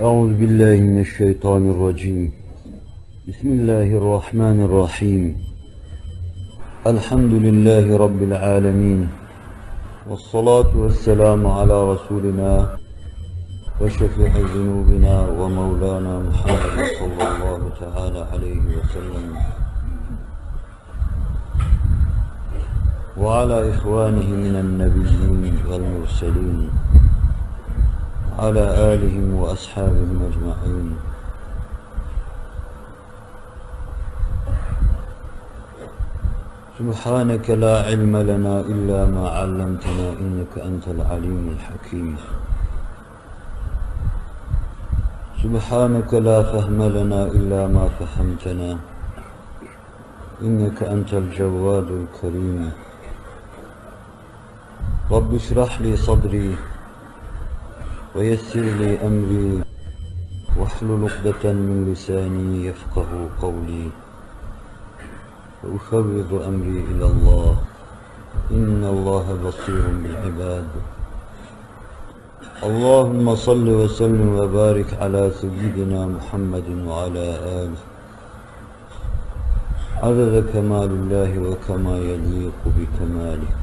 أعوذ بالله من الشيطان الرجيم. بسم الله الرحمن الرحيم. الحمد لله رب العالمين. والصلاة والسلام على رسولنا وشفيع ذنوبنا ومولانا محمد صلى الله تعالى عليه وسلم. وعلى إخوانه من النبيين والمرسلين. على آلهم وأصحابهم أجمعين. سبحانك لا علم لنا إلا ما علمتنا إنك أنت العليم الحكيم. سبحانك لا فهم لنا إلا ما فهمتنا إنك أنت الجواد الكريم. رب اشرح لي صدري ويسر لي أمري واحلل عقدة من لساني يفقه قولي. وأفوض أمري إلى الله إن الله بصير بالعباد. اللهم صل وسلم وبارك على سيدنا محمد وعلى آله. عدد كمال الله وكما يليق بكماله.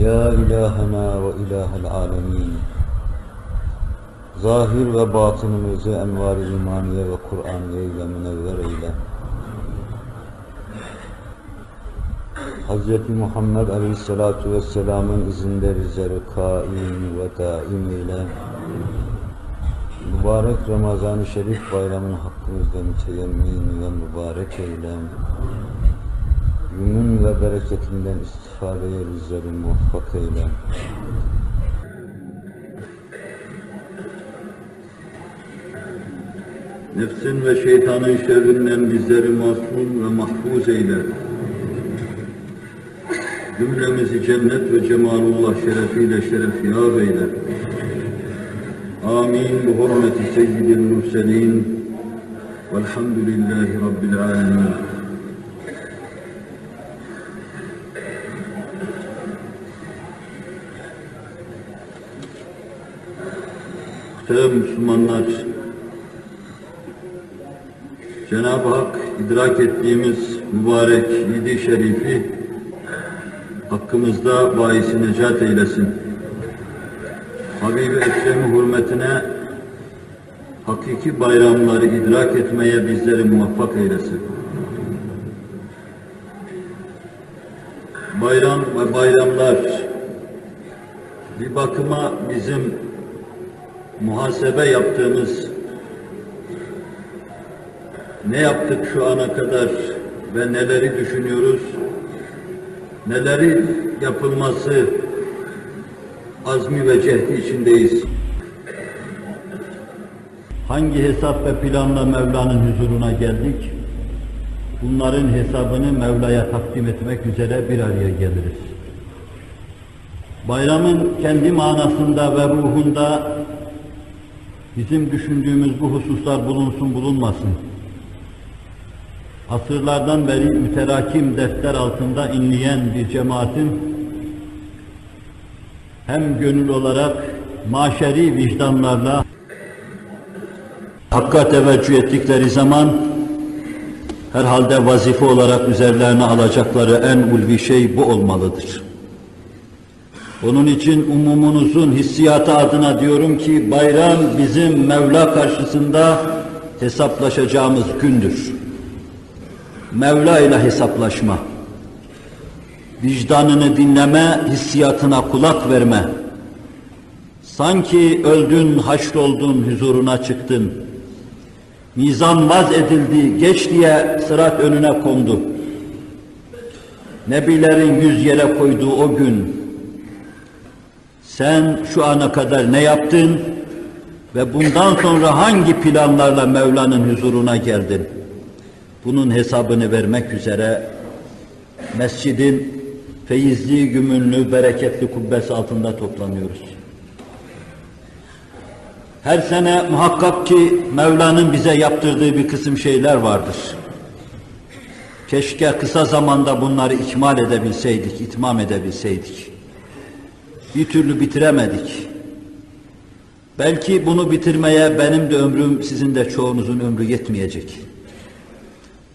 Ya ilahena ve ilahel alemin. Zahir ve batınımızı envar-ı imaniye ve Kur'aniye ile münevver eyle. Hz. Muhammed Aleyhisselatü Vesselam'ın izinde rizeli kaim ve daim ile mübarek Ramazan-ı Şerif bayramını hakkımızda müteyemmin ve mübarek eyle. Yümün ve bereketinden istifadeye bizleri muvaffak eyle. Nefsin ve şeytanın şerrinden bizleri masum ve mahfuz eyle. Cümlemizi cennet ve cemalullah şerefiyle şerefyab eyle. Amin. Bu hürmeti seyyidil murselin. Velhamdülillahi Rabbil alemin. Muhterem Müslümanlar, Cenab-ı Hak idrak ettiğimiz mübarek yedi şerifi hakkımızda bahisi necat eylesin. Habibi Ekrem'i hürmetine hakiki bayramları idrak etmeye bizleri muvaffak eylesin. Bayram ve bayramlar bir bakıma bizim muhasebe yaptığımız ne yaptık şu ana kadar ve neleri düşünüyoruz, neleri yapılması azmi ve cehdi içindeyiz. Hangi hesap ve planla Mevla'nın huzuruna geldik? Bunların hesabını Mevla'ya takdim etmek üzere bir araya geliriz. Bayramın kendi manasında ve ruhunda bizim düşündüğümüz bu hususlar bulunsun bulunmasın asırlardan beri müterakim defter altında inleyen bir cemaatin hem gönül olarak maşeri vicdanlarla Hakka teveccüh ettikleri zaman herhalde vazife olarak üzerlerine alacakları en ulvi şey bu olmalıdır. Onun için umumunuzun hissiyatı adına diyorum ki bayram bizim Mevla karşısında hesaplaşacağımız gündür. Mevla ile hesaplaşma, vicdanını dinleme, hissiyatına kulak verme, sanki öldün, haşroldun, huzuruna çıktın, mizan vaz edildi, geç diye sırat önüne kondu. Nebilerin yüz yere koyduğu o gün, sen şu ana kadar ne yaptın ve bundan sonra hangi planlarla Mevla'nın huzuruna geldin? Bunun hesabını vermek üzere mescidin feyizli, gümünlü, bereketli kubbesi altında toplanıyoruz. Her sene muhakkak ki Mevla'nın bize yaptırdığı bir kısım şeyler vardır. Keşke kısa zamanda bunları ikmal edebilseydik, itmam edebilseydik. Bir türlü bitiremedik. Belki bunu bitirmeye benim de ömrüm, sizin de çoğunuzun ömrü yetmeyecek.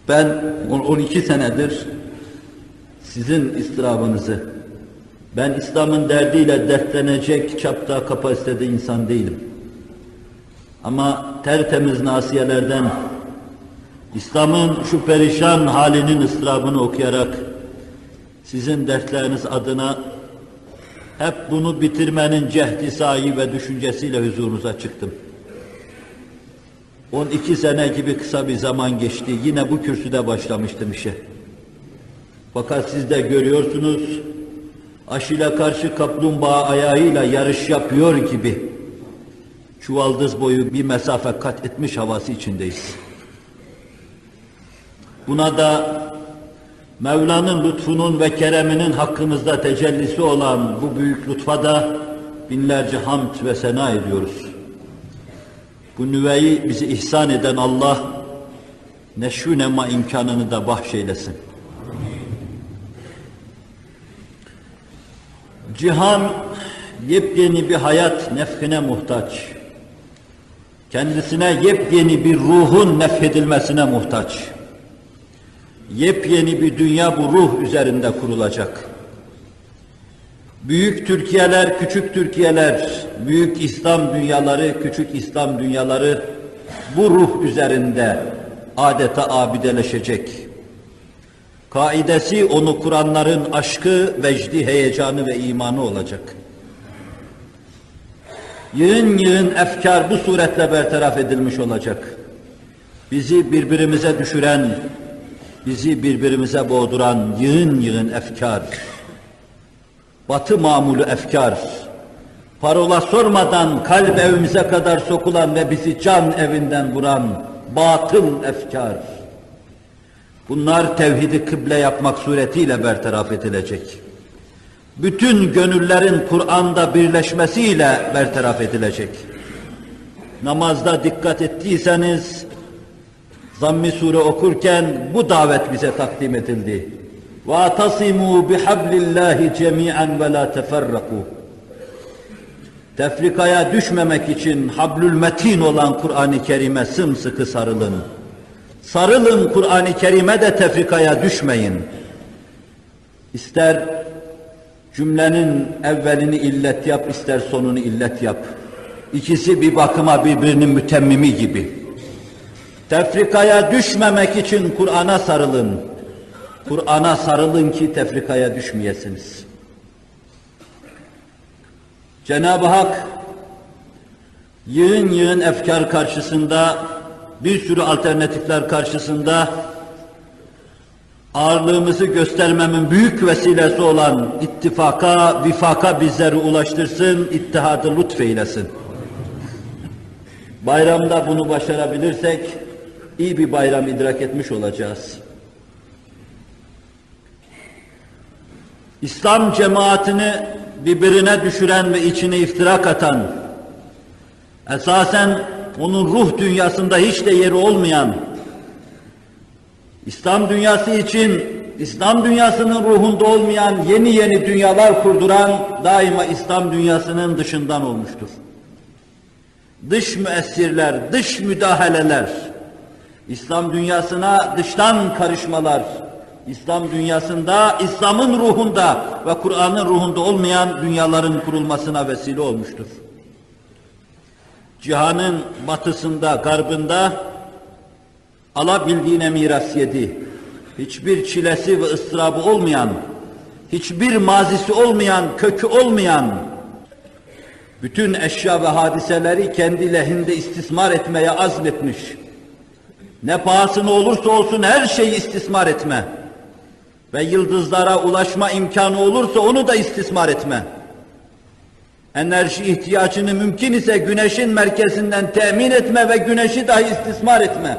Ben 12 senedir sizin istirabınızı, ben İslam'ın derdiyle dertlenecek çapta kapasitede insan değilim. Ama tertemiz nasiyelerden İslam'ın şu perişan halinin ıstırabını okuyarak sizin dertleriniz adına hep bunu bitirmenin cehdi sahi ve düşüncesiyle huzurunuza çıktım. 12 sene gibi kısa bir zaman geçti. Yine bu kürsüde başlamıştım işe. Fakat siz de görüyorsunuz, aşile karşı kaplumbağa ayağıyla yarış yapıyor gibi çuvaldız boyu bir mesafe kat etmiş havası içindeyiz. Buna da Mevla'nın lütfunun ve kereminin hakkımızda tecellisi olan bu büyük lütfa da binlerce hamd ve sena ediyoruz. Bu nüveyi bizi ihsan eden Allah neşvü nema imkanını da bahşeylesin. Cihan yepyeni bir hayat nefhine muhtaç. Kendisine yepyeni bir ruhun nefhedilmesine muhtaç. Yepyeni bir dünya bu ruh üzerinde kurulacak. Büyük Türkiye'ler, küçük Türkiye'ler, büyük İslam dünyaları, küçük İslam dünyaları bu ruh üzerinde adeta abideleşecek. Kaidesi onu kuranların aşkı, vecdi, heyecanı ve imanı olacak. Yığın yığın efkar bu suretle bertaraf edilmiş olacak. Bizi birbirimize düşüren, bizi birbirimize boğduran yığın yığın efkar, batı mamulu efkar, parola sormadan kalp evimize kadar sokulan ve bizi can evinden vuran batıl efkar. Bunlar tevhidi kıble yapmak suretiyle bertaraf edilecek. Bütün gönüllerin Kur'an'da birleşmesiyle bertaraf edilecek. Namazda dikkat ettiyseniz Zamm-ı Sure okurken bu davet bize takdim edildi. وَاَتَصِمُوا بِحَبْلِ اللّٰهِ جَمِيعًا وَلَا تَفَرَّقُوا Tefrikaya düşmemek için hablül metin olan Kur'an-ı Kerim'e sımsıkı sarılın. Sarılın Kur'an-ı Kerim'e de tefrikaya düşmeyin. İster cümlenin evvelini illet yap, ister sonunu illet yap. İkisi bir bakıma birbirinin mütemmimi gibi. Tefrikaya düşmemek için Kur'an'a sarılın. Kur'an'a sarılın ki tefrikaya düşmeyesiniz. Cenab-ı Hak yığın yığın efkar karşısında, bir sürü alternatifler karşısında ağırlığımızı göstermemin büyük vesilesi olan ittifaka, vifaka bizleri ulaştırsın, ittihadı lütfeylesin. Bayramda bunu başarabilirsek, iyi bir bayram idrak etmiş olacağız. İslam cemaatini birbirine düşüren ve içine iftirak atan, esasen onun ruh dünyasında hiç de yeri olmayan, İslam dünyası için İslam dünyasının ruhunda olmayan yeni yeni dünyalar kurduran daima İslam dünyasının dışından olmuştur. Dış müessirler, dış müdahaleler, İslam dünyasına dıştan karışmalar, İslam dünyasında, İslam'ın ruhunda ve Kur'an'ın ruhunda olmayan dünyaların kurulmasına vesile olmuştur. Cihanın batısında, garbında alabildiğine miras yedi. Hiçbir çilesi ve ıstırabı olmayan, hiçbir mazisi olmayan, kökü olmayan, bütün eşya ve hadiseleri kendi lehinde istismar etmeye azmetmiş. Ne pahasına olursa olsun her şeyi istismar etme. Ve yıldızlara ulaşma imkanı olursa onu da istismar etme. Enerji ihtiyacını mümkün ise güneşin merkezinden temin etme ve güneşi dahi istismar etme.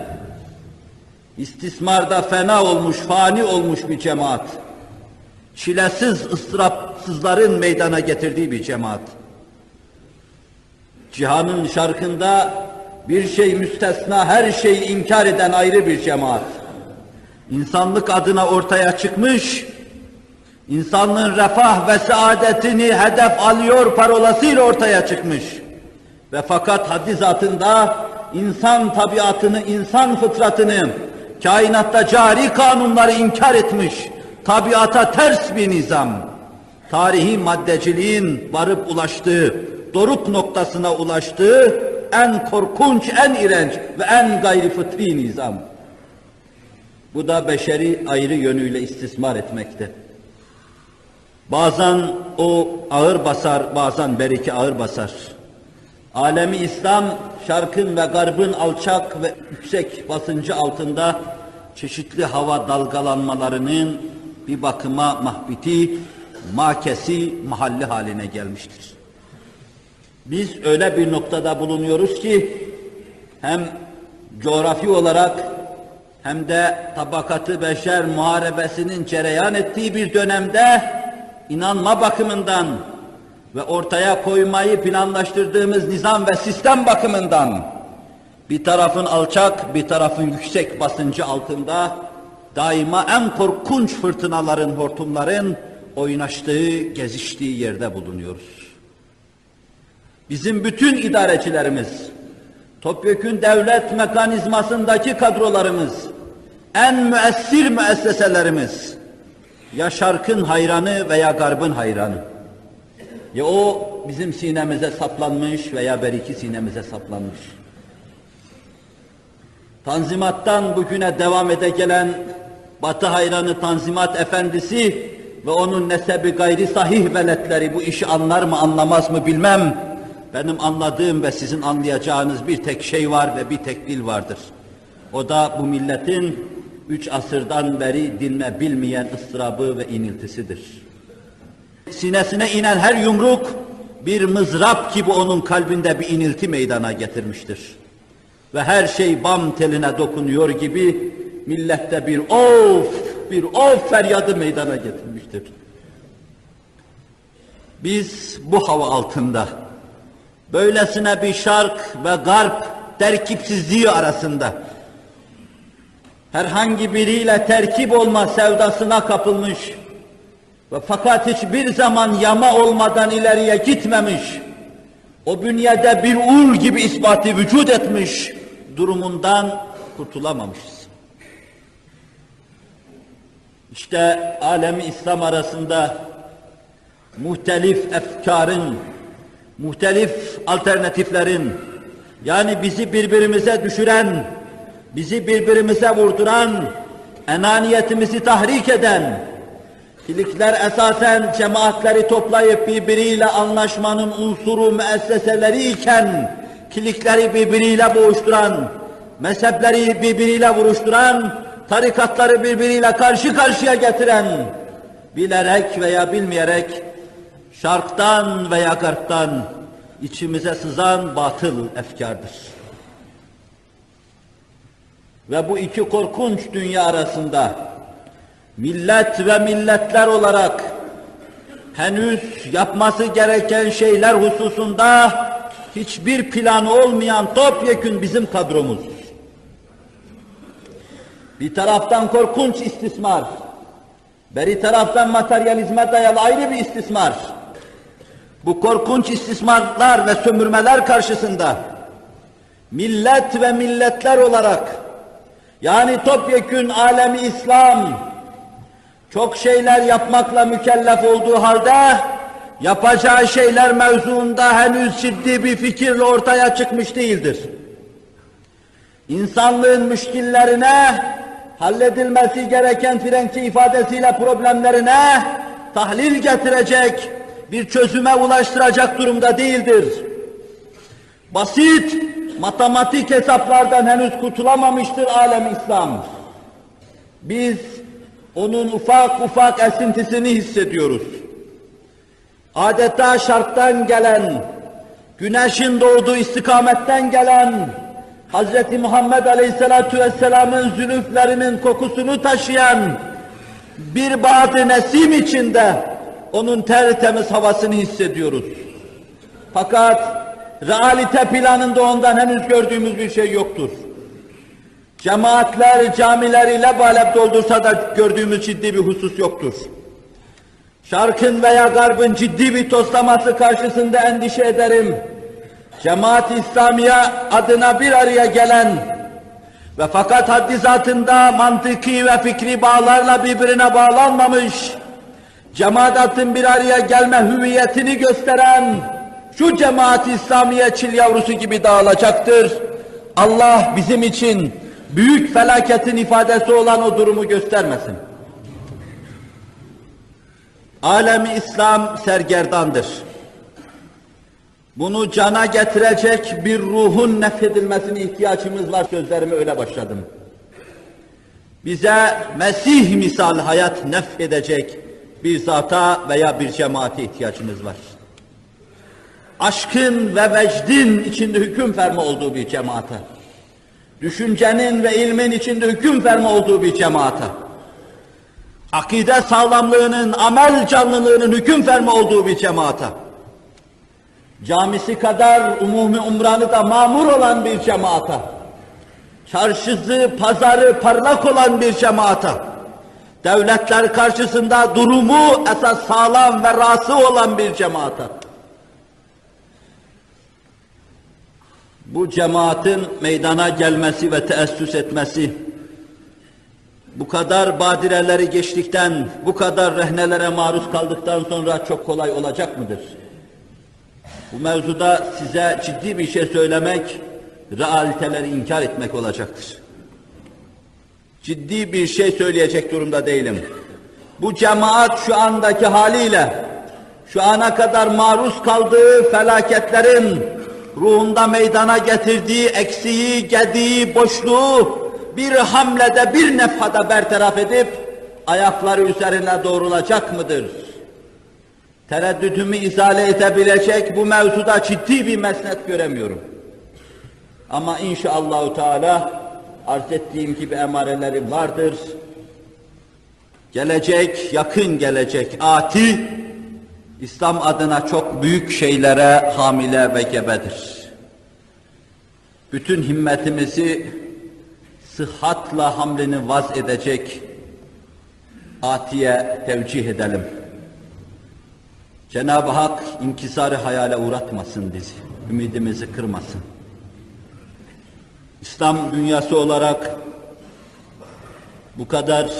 İstismarda fena olmuş, fani olmuş bir cemaat. Çilesiz, ıstırapsızların meydana getirdiği bir cemaat. Cihanın şarkında bir şey müstesna, her şeyi inkar eden ayrı bir cemaat. İnsanlık adına ortaya çıkmış, insanlığın refah ve saadetini hedef alıyor parolasıyla ortaya çıkmış. Ve fakat haddi zatında insan tabiatını, insan fıtratını, kainatta cari kanunları inkar etmiş, tabiata ters bir nizam, tarihi maddeciliğin varıp ulaştığı, doruk noktasına ulaştığı en korkunç, en iğrenç ve en gayri fıtri nizam. Bu da beşeri ayrı yönüyle istismar etmekte. Bazen o ağır basar, bazen beriki ağır basar. Alemi İslam, şarkın ve garbın alçak ve yüksek basıncı altında çeşitli hava dalgalanmalarının bir bakıma mahbiti, makesi, mahalli haline gelmiştir. Biz öyle bir noktada bulunuyoruz ki hem coğrafi olarak hem de tabakatı beşer muharebesinin cereyan ettiği bir dönemde inanma bakımından ve ortaya koymayı planlaştırdığımız nizam ve sistem bakımından bir tarafın alçak, bir tarafın yüksek basıncı altında daima en korkunç fırtınaların, hortumların oynaştığı, geziştiği yerde bulunuyoruz. Bizim bütün idarecilerimiz, topyekün devlet mekanizmasındaki kadrolarımız, en müessir müesseselerimiz, ya şarkın hayranı veya garbın hayranı. Ya o bizim sinemize saplanmış veya beriki sinemize saplanmış. Tanzimattan bugüne devam ede gelen Batı hayranı Tanzimat Efendisi ve onun nesebi gayri sahih veletleri bu işi anlar mı anlamaz mı bilmem. Benim anladığım ve sizin anlayacağınız bir tek şey var ve bir tek dil vardır. O da bu milletin üç asırdan beri dinme bilmeyen ıstırabı ve iniltisidir. Sinesine inen her yumruk bir mızrap gibi onun kalbinde bir inilti meydana getirmiştir. Ve her şey bam teline dokunuyor gibi millette bir of, bir of feryadı meydana getirmiştir. Biz bu hava altında böylesine bir şark ve garp terkipsizliği arasında herhangi biriyle terkip olma sevdasına kapılmış ve fakat hiçbir zaman yama olmadan ileriye gitmemiş, o bünyede bir ul gibi ispatı vücut etmiş durumundan kurtulamamışız. İşte alemi İslam arasında muhtelif efkarın, muhtelif alternatiflerin, yani bizi birbirimize düşüren, bizi birbirimize vurduran, enaniyetimizi tahrik eden, kilikler esasen cemaatleri toplayıp birbiriyle anlaşmanın unsuru müesseseleri iken, kilikleri birbiriyle boğuşturan, mezhepleri birbiriyle vuruşturan, tarikatları birbiriyle karşı karşıya getiren, bilerek veya bilmeyerek, şarktan veya garptan içimize sızan batıl efkardır. Ve bu iki korkunç dünya arasında millet ve milletler olarak henüz yapması gereken şeyler hususunda hiçbir planı olmayan topyekün bizim kadromuz. Bir taraftan korkunç istismar, beri taraftan materyalizme dayalı ayrı bir istismar. Bu korkunç istismarlar ve sömürmeler karşısında millet ve milletler olarak yani topyekün alemi İslam çok şeyler yapmakla mükellef olduğu halde yapacağı şeyler mevzuunda henüz ciddi bir fikirle ortaya çıkmış değildir. İnsanlığın müşkillerine, halledilmesi gereken Frenkçe ifadesiyle problemlerine tahlil getirecek, bir çözüme ulaştıracak durumda değildir. Basit, matematik hesaplardan henüz kurtulamamıştır alem İslam. Biz onun ufak ufak esintisini hissediyoruz. Adeta şarktan gelen, güneşin doğduğu istikametten gelen, Hz. Muhammed Aleyhisselatü Vesselam'ın zülüflerinin kokusunu taşıyan bir badı nesim içinde onun tertemiz havasını hissediyoruz. Fakat realite planında ondan henüz gördüğümüz bir şey yoktur. Cemaatler camileri lebalep doldursa da gördüğümüz ciddi bir husus yoktur. Şarkın veya garbın ciddi bir toslaması karşısında endişe ederim. Cemaat-i İslamiye adına bir araya gelen ve fakat haddi zatında mantıki ve fikri bağlarla birbirine bağlanmamış, cemaatin bir araya gelme hüviyetini gösteren şu cemaat-i İslamiye çil yavrusu gibi dağılacaktır. Allah bizim için büyük felaketin ifadesi olan o durumu göstermesin. Alemi İslam sergerdandır. Bunu cana getirecek bir ruhun nefedilmesine ihtiyacımız var sözlerimi öyle başladım. Bize Mesih misal hayat nefedecek bir zata veya bir cemaate ihtiyacımız var. Aşkın ve vecdin içinde hüküm ferma olduğu bir cemaate. Düşüncenin ve ilmin içinde hüküm ferma olduğu bir cemaate. Akide sağlamlığının, amel canlılığının hüküm ferma olduğu bir cemaate camisi kadar umumi umranı da mamur olan bir cemaata, çarşısı, pazarı parlak olan bir cemaata, devletler karşısında durumu esas sağlam ve rası olan bir cemaata. Bu cemaatin meydana gelmesi ve teessüs etmesi, bu kadar badireleri geçtikten, bu kadar rehnelere maruz kaldıktan sonra çok kolay olacak mıdır? Bu mevzuda size ciddi bir şey söylemek, realiteleri inkar etmek olacaktır. Ciddi bir şey söyleyecek durumda değilim. Bu cemaat şu andaki haliyle, şu ana kadar maruz kaldığı felaketlerin ruhunda meydana getirdiği eksiği, gediği, boşluğu bir hamlede, bir nefhada bertaraf edip ayakları üzerine doğrulacak mıdır? tereddütümü izale edebilecek bu mevzuda ciddi bir mesnet göremiyorum. Ama inşallahü teala arz ettiğim gibi emareleri vardır. Gelecek, yakın gelecek ati, İslam adına çok büyük şeylere hamile ve gebedir. Bütün himmetimizi sıhhatla hamlini vaz edecek atiye tevcih edelim. Cenab-ı Hak inkisarı hayale uğratmasın bizi, ümidimizi kırmasın. İslam dünyası olarak bu kadar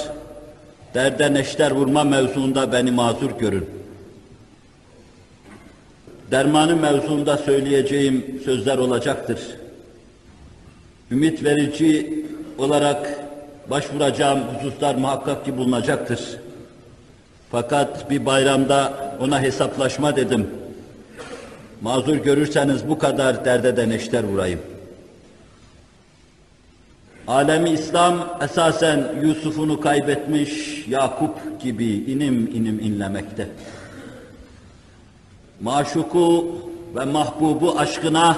derde neşter vurma mevzuunda beni mazur görün. Dermanı mevzuunda söyleyeceğim sözler olacaktır. Ümit verici olarak başvuracağım hususlar muhakkak ki bulunacaktır. Fakat bir bayramda ona hesaplaşma dedim. Mazur görürseniz bu kadar derde de neşter vurayım. Alemi İslam esasen Yusuf'unu kaybetmiş Yakup gibi inim inim inlemekte. Maşuku ve mahbubu aşkına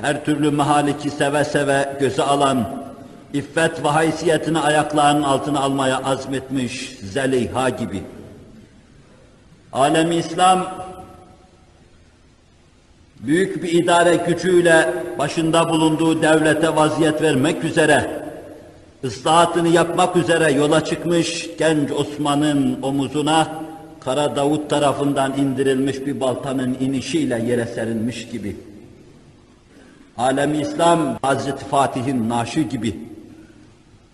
her türlü mahaliki seve seve göze alan, iffet ve haysiyetini ayaklarının altına almaya azmetmiş Zeleyha gibi. Alemi İslam büyük bir idare gücüyle başında bulunduğu devlete vaziyet vermek üzere, ıslahatını yapmak üzere yola çıkmış genç Osman'ın omuzuna Kara Davut tarafından indirilmiş bir baltanın inişiyle yere serilmiş gibi. Alemi İslam Hazreti Fatih'in naşı gibi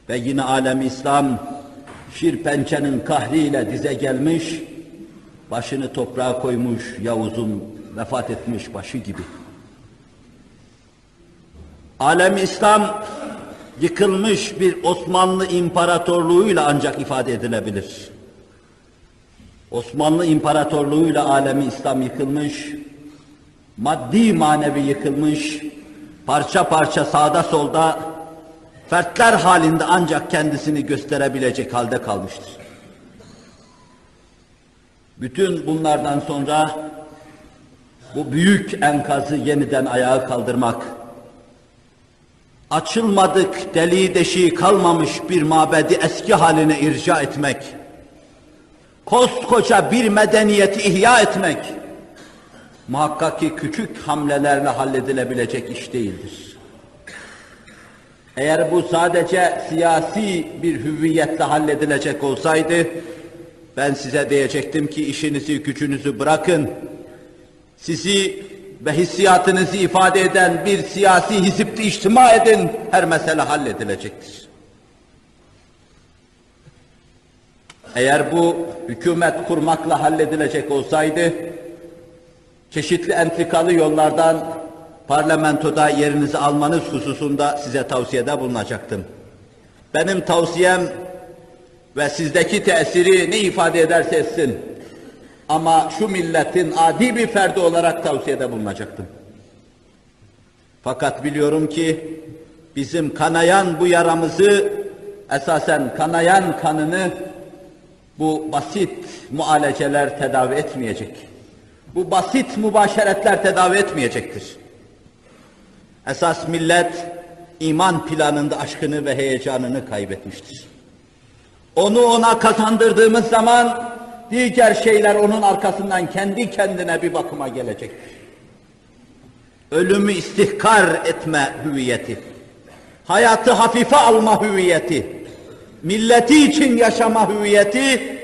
ve yine alemi İslam şir pençenin kahriyle dize gelmiş, başını toprağa koymuş Yavuz'un vefat etmiş başı gibi. Alem İslam yıkılmış bir Osmanlı İmparatorluğuyla ancak ifade edilebilir. Osmanlı İmparatorluğuyla alemi İslam yıkılmış, maddi manevi yıkılmış, parça parça sağda solda fertler halinde ancak kendisini gösterebilecek halde kalmıştır. Bütün bunlardan sonra bu büyük enkazı yeniden ayağa kaldırmak, açılmadık, deliği deşiği kalmamış bir mabedi eski haline irca etmek, koskoca bir medeniyeti ihya etmek, muhakkak ki küçük hamlelerle halledilebilecek iş değildir. Eğer bu sadece siyasi bir hüviyetle halledilecek olsaydı, ben size diyecektim ki işinizi gücünüzü bırakın, sizi ve hissiyatınızı ifade eden bir siyasi hizipte içtima edin, her mesele halledilecektir. Eğer bu hükümet kurmakla halledilecek olsaydı, çeşitli entrikalı yollardan parlamentoda yerinizi almanız hususunda size tavsiyede bulunacaktım. Benim tavsiyem ve sizdeki tesiri ne ifade ederse etsin. Ama şu milletin adi bir ferdi olarak tavsiyede bulunacaktım. Fakat biliyorum ki bizim kanayan bu yaramızı esasen kanayan kanını bu basit mualeceler tedavi etmeyecek. Bu basit mübaşeretler tedavi etmeyecektir. Esas millet iman planında aşkını ve heyecanını kaybetmiştir. Onu ona kazandırdığımız zaman diğer şeyler onun arkasından kendi kendine bir bakıma gelecektir. Ölümü istihkar etme hüviyeti, hayatı hafife alma hüviyeti, milleti için yaşama hüviyeti,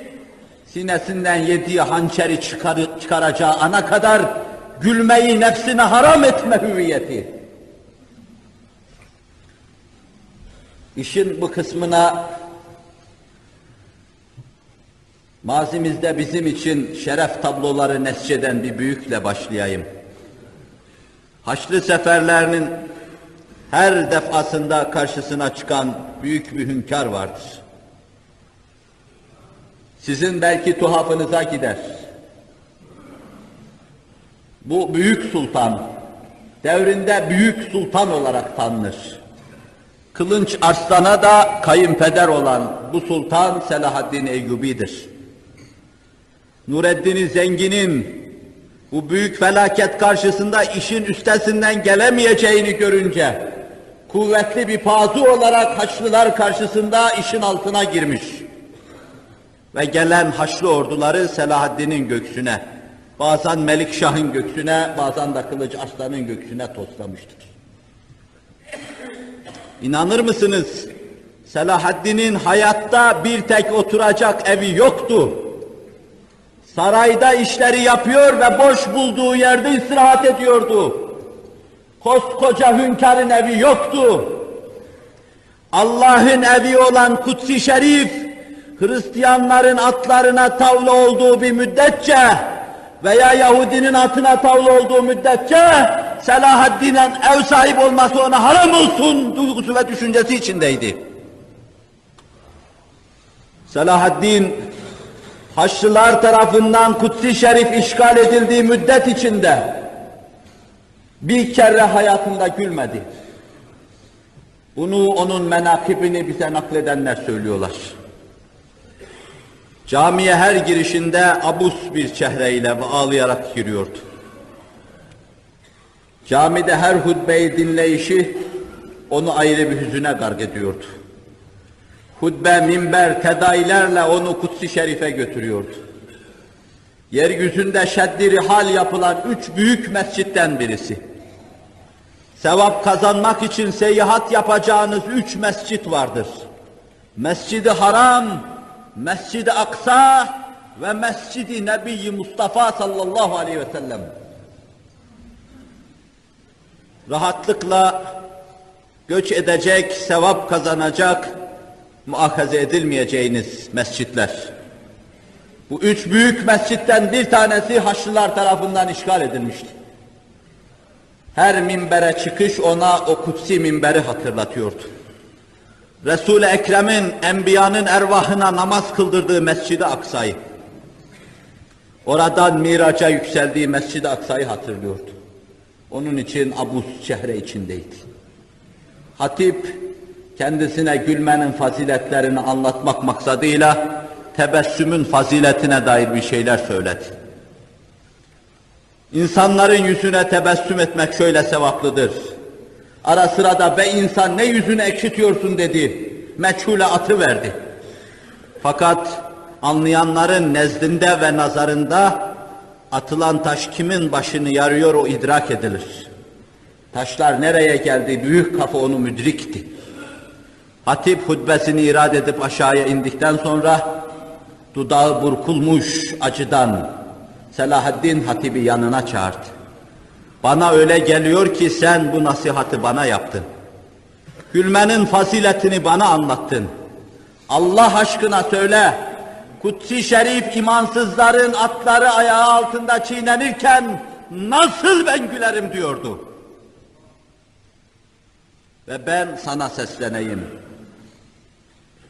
sinesinden yediği hançeri çıkar, çıkaracağı ana kadar gülmeyi nefsine haram etme hüviyeti. İşin bu kısmına mazimizde bizim için şeref tabloları nesçeden bir büyükle başlayayım. Haçlı seferlerinin her defasında karşısına çıkan büyük bir hünkâr vardır. Sizin belki tuhafınıza gider. Bu büyük sultan, devrinde büyük sultan olarak tanınır. Kılınç Arslan'a da kayınpeder olan bu sultan Selahaddin Eyyubi'dir. Nureddin Zengin'in bu büyük felaket karşısında işin üstesinden gelemeyeceğini görünce kuvvetli bir pazu olarak Haçlılar karşısında işin altına girmiş. Ve gelen Haçlı orduları Selahaddin'in göksüne, bazen Melikşah'ın göksüne, bazen de Kılıç Arslan'ın göksüne toslamıştır. İnanır mısınız? Selahaddin'in hayatta bir tek oturacak evi yoktu. Sarayda işleri yapıyor ve boş bulduğu yerde istirahat ediyordu. Koskoca hünkârın evi yoktu. Allah'ın evi olan Kutsi Şerif, Hristiyanların atlarına tavla olduğu bir müddetçe veya Yahudinin atına tavla olduğu müddetçe Selahaddin'in ev sahibi olması ona haram olsun duygusu ve düşüncesi içindeydi. Selahaddin Haçlılar tarafından Kutsi Şerif işgal edildiği müddet içinde bir kere hayatında gülmedi. Bunu onun menakibini bize nakledenler söylüyorlar. Camiye her girişinde abus bir çehreyle ve ağlayarak giriyordu. Camide her hutbeyi dinleyişi onu ayrı bir hüzüne garg ediyordu. Hutbe, minber, tedailerle onu Kutsi Şerif'e götürüyordu. Yeryüzünde şeddi hal yapılan üç büyük mescitten birisi. Sevap kazanmak için seyahat yapacağınız üç mescit vardır. Mescidi Haram, Mescid-i Aksa ve Mescid-i Nebi Mustafa sallallahu aleyhi ve sellem. Rahatlıkla göç edecek, sevap kazanacak, muakaze edilmeyeceğiniz mescitler. Bu üç büyük mescitten bir tanesi Haçlılar tarafından işgal edilmişti. Her minbere çıkış ona o kutsi minberi hatırlatıyordu. Resul-i Ekrem'in, enbiyanın ervahına namaz kıldırdığı Mescid-i Aksa'yı, oradan miraca yükseldiği Mescid-i Aksa'yı hatırlıyordu. Onun için Abu Şehre içindeydi. Hatip, kendisine gülmenin faziletlerini anlatmak maksadıyla, tebessümün faziletine dair bir şeyler söyledi. İnsanların yüzüne tebessüm etmek şöyle sevaplıdır. Ara sıra da be insan ne yüzünü ekşitiyorsun dedi. Meçhule atı verdi. Fakat anlayanların nezdinde ve nazarında atılan taş kimin başını yarıyor o idrak edilir. Taşlar nereye geldi? Büyük kafa onu müdrikti. Hatip hutbesini irad edip aşağıya indikten sonra dudağı burkulmuş acıdan Selahaddin Hatip'i yanına çağırdı. Bana öyle geliyor ki sen bu nasihatı bana yaptın. Gülmenin faziletini bana anlattın. Allah aşkına söyle, Kutsi Şerif imansızların atları ayağı altında çiğnenirken nasıl ben gülerim diyordu. Ve ben sana sesleneyim.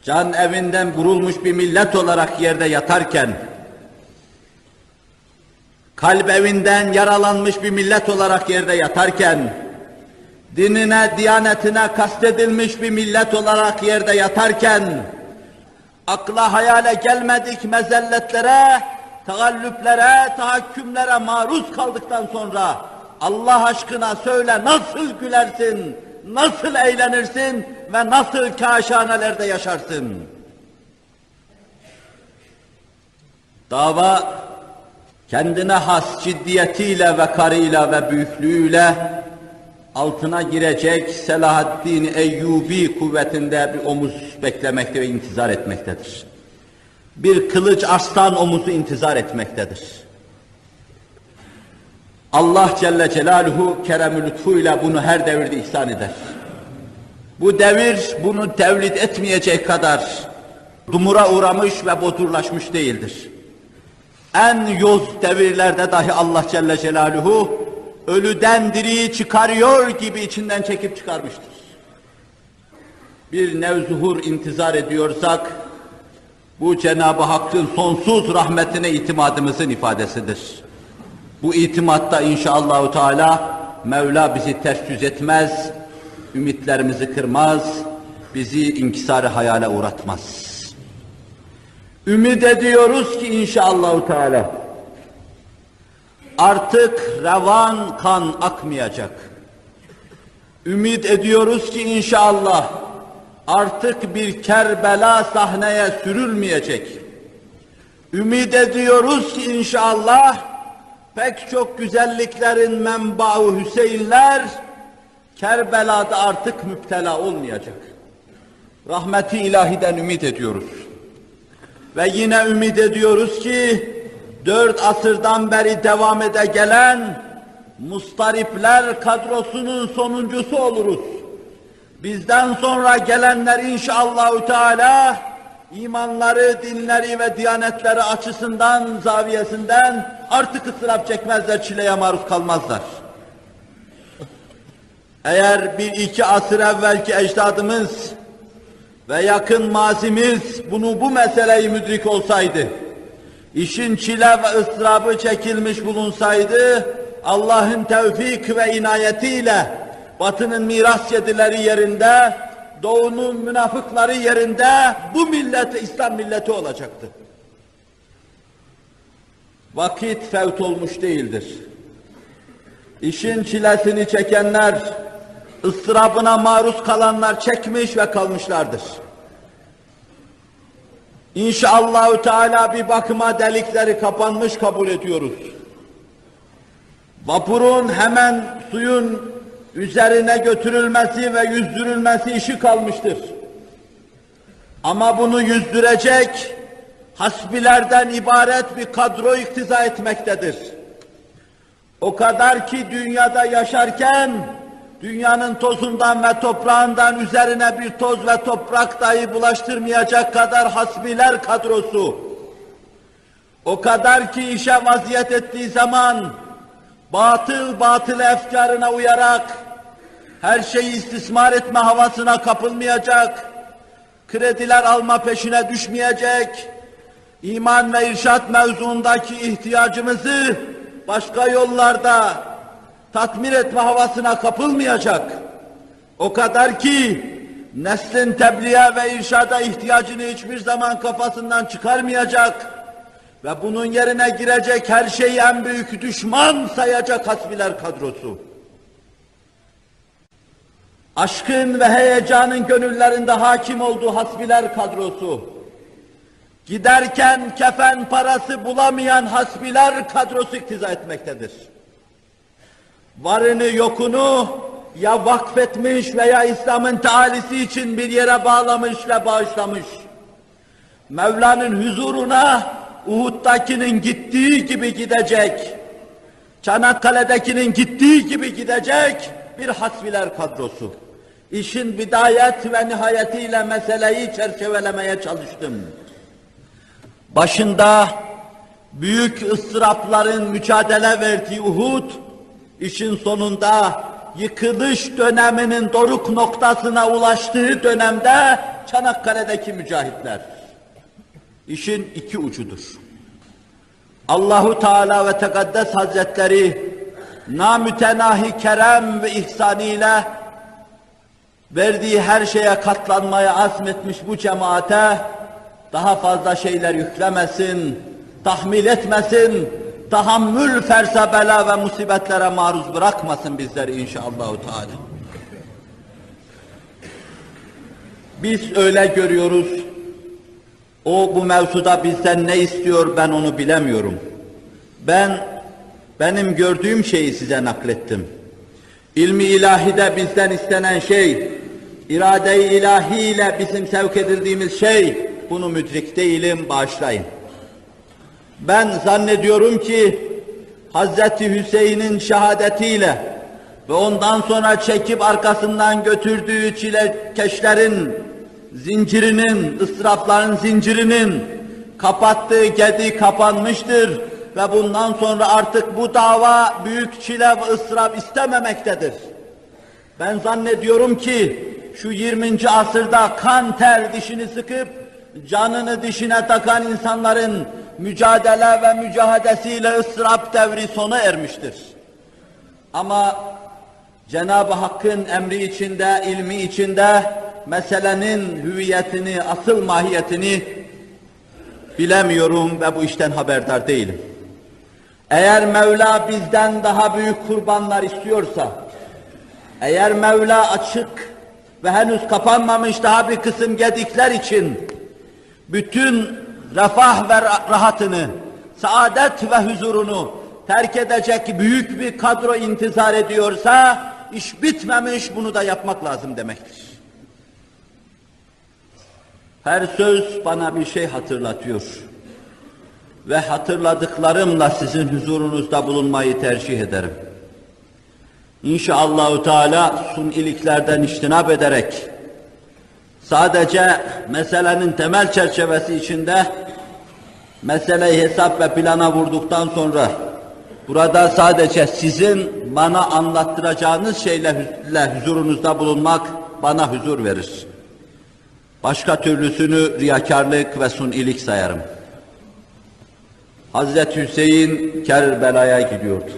Can evinden vurulmuş bir millet olarak yerde yatarken, kalp evinden yaralanmış bir millet olarak yerde yatarken, dinine, diyanetine kastedilmiş bir millet olarak yerde yatarken, akla hayale gelmedik mezelletlere, taallüplere, tahakkümlere maruz kaldıktan sonra Allah aşkına söyle nasıl gülersin, nasıl eğlenirsin ve nasıl kaşanelerde yaşarsın? Dava kendine has ciddiyetiyle ve karıyla ve büyüklüğüyle altına girecek Selahaddin Eyyubi kuvvetinde bir omuz beklemekte ve intizar etmektedir. Bir kılıç arslan omuzu intizar etmektedir. Allah Celle Celaluhu kerem lütfuyla bunu her devirde ihsan eder. Bu devir bunu tevlid etmeyecek kadar dumura uğramış ve bozurlaşmış değildir. En yoz devirlerde dahi Allah Celle Celaluhu ölüden diriyi çıkarıyor gibi içinden çekip çıkarmıştır. Bir nevzuhur intizar ediyorsak, bu Cenab-ı Hakk'ın sonsuz rahmetine itimadımızın ifadesidir. Bu itimatta inşallahü teala Mevla bizi ters yüz etmez, ümitlerimizi kırmaz, bizi inkisarı hayale uğratmaz. Ümit ediyoruz ki inşallahü teala artık revan kan akmayacak. Ümit ediyoruz ki inşallah artık bir Kerbela sahneye sürülmeyecek. Ümit ediyoruz ki inşallah pek çok güzelliklerin menbaı Hüseyinler Kerbela'da artık müptela olmayacak. Rahmeti ilahiden ümit ediyoruz. Ve yine ümit ediyoruz ki dört asırdan beri devam ede gelen mustaripler kadrosunun sonuncusu oluruz. Bizden sonra gelenler inşallahü teala imanları, dinleri ve diyanetleri açısından, zaviyesinden artık ıstırap çekmezler, çileye maruz kalmazlar. Eğer bir iki asır evvelki ecdadımız ve yakın mazimiz bunu bu meseleyi müdrik olsaydı, işin çile ve ıstırabı çekilmiş bulunsaydı, Allah'ın tevfik ve inayetiyle Batı'nın miras yedileri yerinde, Doğu'nun münafıkları yerinde bu millet İslam milleti olacaktı. Vakit fevt olmuş değildir. İşin çilesini çekenler, ıstırabına maruz kalanlar çekmiş ve kalmışlardır. İnşallahü Teala bir bakıma delikleri kapanmış kabul ediyoruz. Vapurun hemen suyun üzerine götürülmesi ve yüzdürülmesi işi kalmıştır. Ama bunu yüzdürecek hasbilerden ibaret bir kadro iktiza etmektedir. O kadar ki dünyada yaşarken dünyanın tozundan ve toprağından üzerine bir toz ve toprak dahi bulaştırmayacak kadar hasbiler kadrosu. O kadar ki işe vaziyet ettiği zaman batıl batıl efkarına uyarak her şeyi istismar etme havasına kapılmayacak, krediler alma peşine düşmeyecek, iman ve irşat mevzuundaki ihtiyacımızı başka yollarda tatmin etme havasına kapılmayacak. O kadar ki neslin tebliğe ve irşada ihtiyacını hiçbir zaman kafasından çıkarmayacak ve bunun yerine girecek her şeyi en büyük düşman sayacak hasbiler kadrosu. Aşkın ve heyecanın gönüllerinde hakim olduğu hasbiler kadrosu. Giderken kefen parası bulamayan hasbiler kadrosu iktiza etmektedir. Varını yokunu ya vakfetmiş veya İslam'ın taalisi için bir yere bağlamış ve bağışlamış. Mevla'nın huzuruna Uhud'dakinin gittiği gibi gidecek. Çanakkale'dekinin gittiği gibi gidecek bir hasbiler kadrosu. İşin bidayet ve nihayetiyle meseleyi çerçevelemeye çalıştım. Başında büyük ıstırapların mücadele verdiği Uhud, işin sonunda yıkılış döneminin doruk noktasına ulaştığı dönemde Çanakkale'deki mücahitler. İşin iki ucudur. Allahu Teala ve Tekaddes Hazretleri namütenahi kerem ve ihsanıyla verdiği her şeye katlanmaya azmetmiş bu cemaate daha fazla şeyler yüklemesin, tahmil etmesin, tahammül ferse bela ve musibetlere maruz bırakmasın bizleri inşallah Teala. Biz öyle görüyoruz. O bu mevzuda bizden ne istiyor ben onu bilemiyorum. Ben benim gördüğüm şeyi size naklettim. İlmi ilahide bizden istenen şey, irade-i ilahiyle bizim sevk edildiğimiz şey, bunu müdrik değilim, bağışlayın. Ben zannediyorum ki, Hazreti Hüseyin'in şehadetiyle ve ondan sonra çekip arkasından götürdüğü çilekeşlerin zincirinin, ıstırapların zincirinin kapattığı gedi kapanmıştır ve bundan sonra artık bu dava büyük çile ve ıstırap istememektedir. Ben zannediyorum ki şu 20. asırda kan ter dişini sıkıp canını dişine takan insanların mücadele ve mücahadesiyle ıstırap devri sona ermiştir. Ama Cenab-ı Hakk'ın emri içinde, ilmi içinde meselenin hüviyetini, asıl mahiyetini bilemiyorum ve bu işten haberdar değilim. Eğer Mevla bizden daha büyük kurbanlar istiyorsa, eğer Mevla açık ve henüz kapanmamış daha bir kısım gedikler için bütün refah ve rahatını, saadet ve huzurunu terk edecek büyük bir kadro intizar ediyorsa, iş bitmemiş bunu da yapmak lazım demektir. Her söz bana bir şey hatırlatıyor. Ve hatırladıklarımla sizin huzurunuzda bulunmayı tercih ederim. İnşallahü Teala suniliklerden iştinap ederek sadece meselenin temel çerçevesi içinde meseleyi hesap ve plana vurduktan sonra burada sadece sizin bana anlattıracağınız şeyle huzurunuzda bulunmak bana huzur verir. Başka türlüsünü riyakarlık ve sunilik sayarım. Hazreti Hüseyin Kerbela'ya gidiyordu.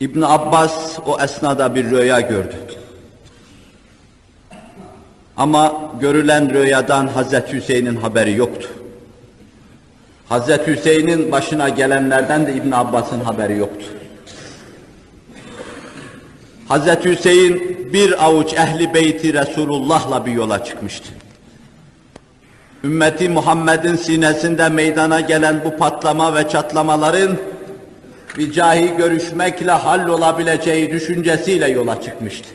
İbn Abbas o esnada bir rüya gördü. Ama görülen rüyadan Hazreti Hüseyin'in haberi yoktu. Hazreti Hüseyin'in başına gelenlerden de İbn Abbas'ın haberi yoktu. Hazreti Hüseyin bir avuç ehli beyti Resulullah'la bir yola çıkmıştı. Ümmeti Muhammed'in sinesinde meydana gelen bu patlama ve çatlamaların bir cahi görüşmekle hallolabileceği düşüncesiyle yola çıkmıştı.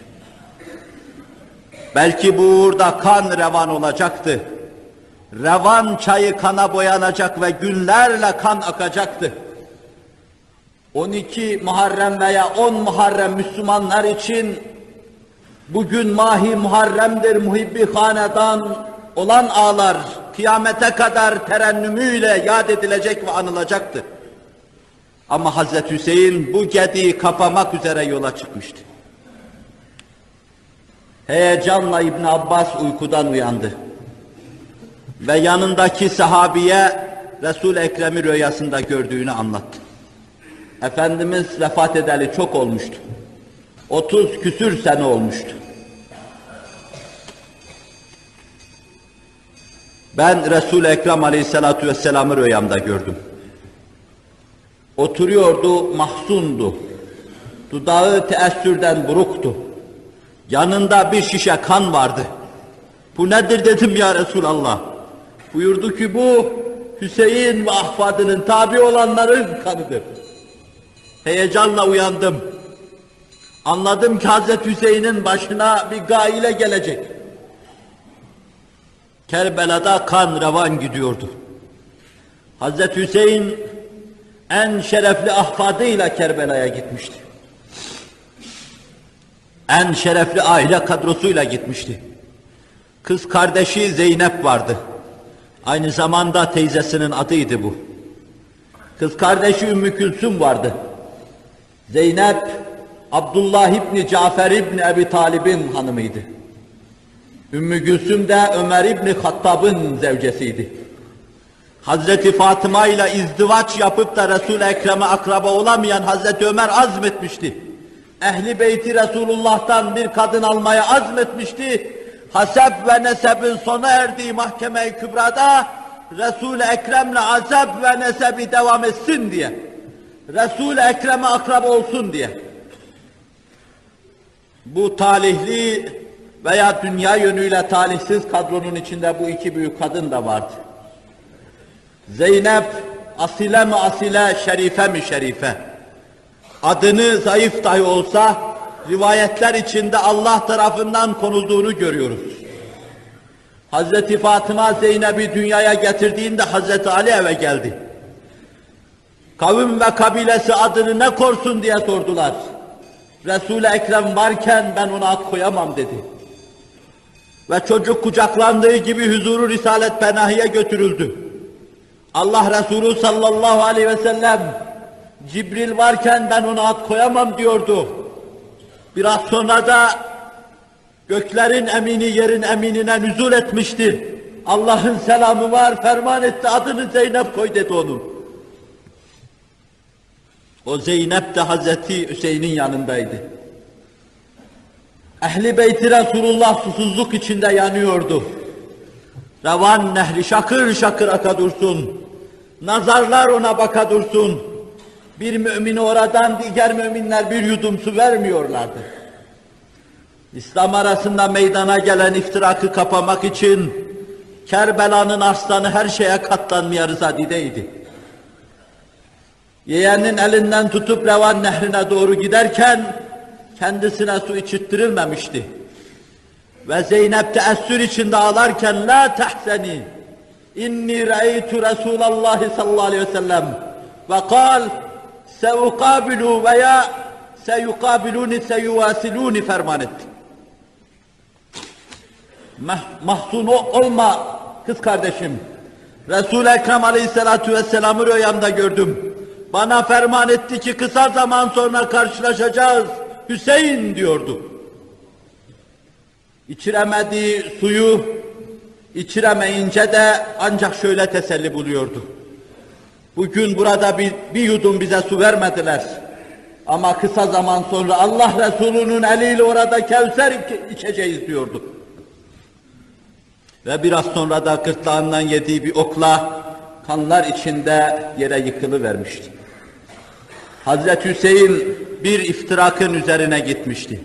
Belki bu uğurda kan revan olacaktı. Revan çayı kana boyanacak ve günlerle kan akacaktı. 12 Muharrem veya 10 Muharrem Müslümanlar için bugün mahi Muharrem'dir muhibbi hanedan olan ağlar kıyamete kadar terennümüyle yad edilecek ve anılacaktı. Ama Hazreti Hüseyin bu gediği kapamak üzere yola çıkmıştı. Heyecanla İbn Abbas uykudan uyandı. Ve yanındaki sahabiye Resul Ekrem'i rüyasında gördüğünü anlattı. Efendimiz vefat edeli çok olmuştu. 30 küsür sene olmuştu. Ben Resul-i Ekrem Aleyhisselatü Vesselam'ı rüyamda gördüm. Oturuyordu, mahzundu. Dudağı teessürden buruktu. Yanında bir şişe kan vardı. Bu nedir dedim ya Resulallah. Buyurdu ki bu Hüseyin ve ahfadının tabi olanların kanıdır. Heyecanla uyandım. Anladım ki Hazreti Hüseyin'in başına bir gaile gelecek. Kerbela'da kan revan gidiyordu. Hazreti Hüseyin en şerefli ahfadıyla Kerbela'ya gitmişti. En şerefli aile kadrosuyla gitmişti. Kız kardeşi Zeynep vardı. Aynı zamanda teyzesinin adıydı bu. Kız kardeşi Ümmü Külsüm vardı. Zeynep, Abdullah İbni Cafer İbni Ebi Talib'in hanımıydı. Ümmü Gülsüm de Ömer İbni Hattab'ın zevcesiydi. Hazreti Fatıma ile izdivaç yapıp da Resul-i Ekrem'e akraba olamayan Hazreti Ömer azmetmişti. Ehli beyti Resulullah'tan bir kadın almaya azmetmişti. Hasep ve nesebin sona erdiği mahkeme-i kübrada Resul-i Ekrem'le azep ve nesebi devam etsin diye. Resul-i Ekrem'e akraba olsun diye. Bu talihli veya dünya yönüyle talihsiz kadronun içinde bu iki büyük kadın da vardı. Zeynep asile mi asile, şerife mi şerife? Adını zayıf dahi olsa rivayetler içinde Allah tarafından konulduğunu görüyoruz. Hazreti Fatıma Zeynep'i dünyaya getirdiğinde Hazreti Ali eve geldi. Kavim ve kabilesi adını ne korsun diye sordular. Resul-i Ekrem varken ben ona ad koyamam dedi. Ve çocuk kucaklandığı gibi huzuru Risalet Penahi'ye götürüldü. Allah Resulü sallallahu aleyhi ve sellem Cibril varken ben ona ad koyamam diyordu. Biraz sonra da göklerin emini yerin eminine nüzul etmişti. Allah'ın selamı var ferman etti adını Zeynep koy dedi onun. O Zeynep de Hazreti Hüseyin'in yanındaydı. Ehli beyti Resulullah susuzluk içinde yanıyordu. Revan nehri şakır şakır aka dursun. Nazarlar ona baka dursun. Bir mümini oradan diğer müminler bir yudum su vermiyorlardı. İslam arasında meydana gelen iftirakı kapamak için Kerbela'nın aslanı her şeye katlanmaya rızadideydi. Yeğenin elinden tutup Revan nehrine doğru giderken kendisine su içittirilmemişti. Ve Zeynep teessür içinde ağlarken la tehzeni inni ra'eytu Resulallah sallallahu aleyhi ve sellem ve kal seukabilu veya seyukabiluni seyuvasiluni ferman etti. Mah, mahzun olma kız kardeşim. Resul-i Ekrem aleyhissalatu vesselam'ı rüyamda gördüm. Bana ferman etti ki kısa zaman sonra karşılaşacağız. Hüseyin diyordu. İçiremediği suyu içiremeyince de ancak şöyle teselli buluyordu. Bugün burada bir, bir yudum bize su vermediler. Ama kısa zaman sonra Allah Resulü'nün eliyle orada Kevser içeceğiz diyordu. Ve biraz sonra da gırtlağından yediği bir okla kanlar içinde yere yıkılıvermişti. Hazreti Hüseyin bir iftirakın üzerine gitmişti.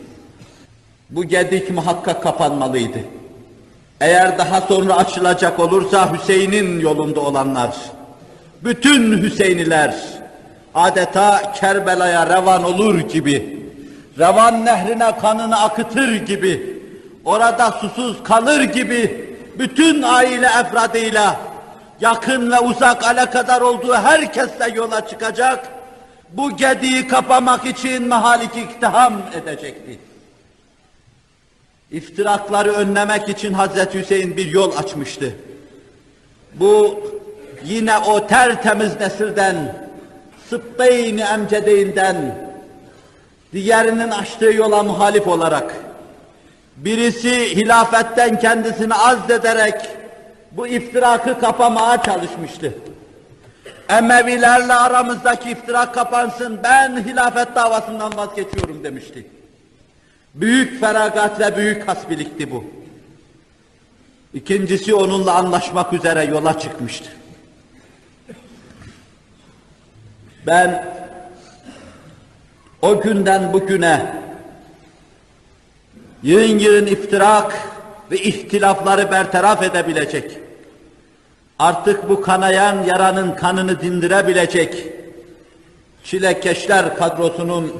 Bu gedik muhakkak kapanmalıydı. Eğer daha sonra açılacak olursa Hüseyin'in yolunda olanlar, bütün Hüseyniler adeta Kerbela'ya revan olur gibi, revan nehrine kanını akıtır gibi, orada susuz kalır gibi, bütün aile efradıyla, yakın ve uzak alakadar olduğu herkesle yola çıkacak, bu gediği kapamak için mahalik iktiham edecekti. İftirakları önlemek için Hazreti Hüseyin bir yol açmıştı. Bu yine o tertemiz nesilden, Sıbbeyn-i Emcedeyn'den, diğerinin açtığı yola muhalif olarak, birisi hilafetten kendisini azdederek bu iftirakı kapamaya çalışmıştı. Emevilerle aramızdaki iftirak kapansın, ben hilafet davasından vazgeçiyorum demişti. Büyük feragat ve büyük hasbilikti bu. İkincisi onunla anlaşmak üzere yola çıkmıştı. Ben o günden bugüne yığın yığın iftirak ve ihtilafları bertaraf edebilecek, artık bu kanayan yaranın kanını dindirebilecek çilekeşler kadrosunun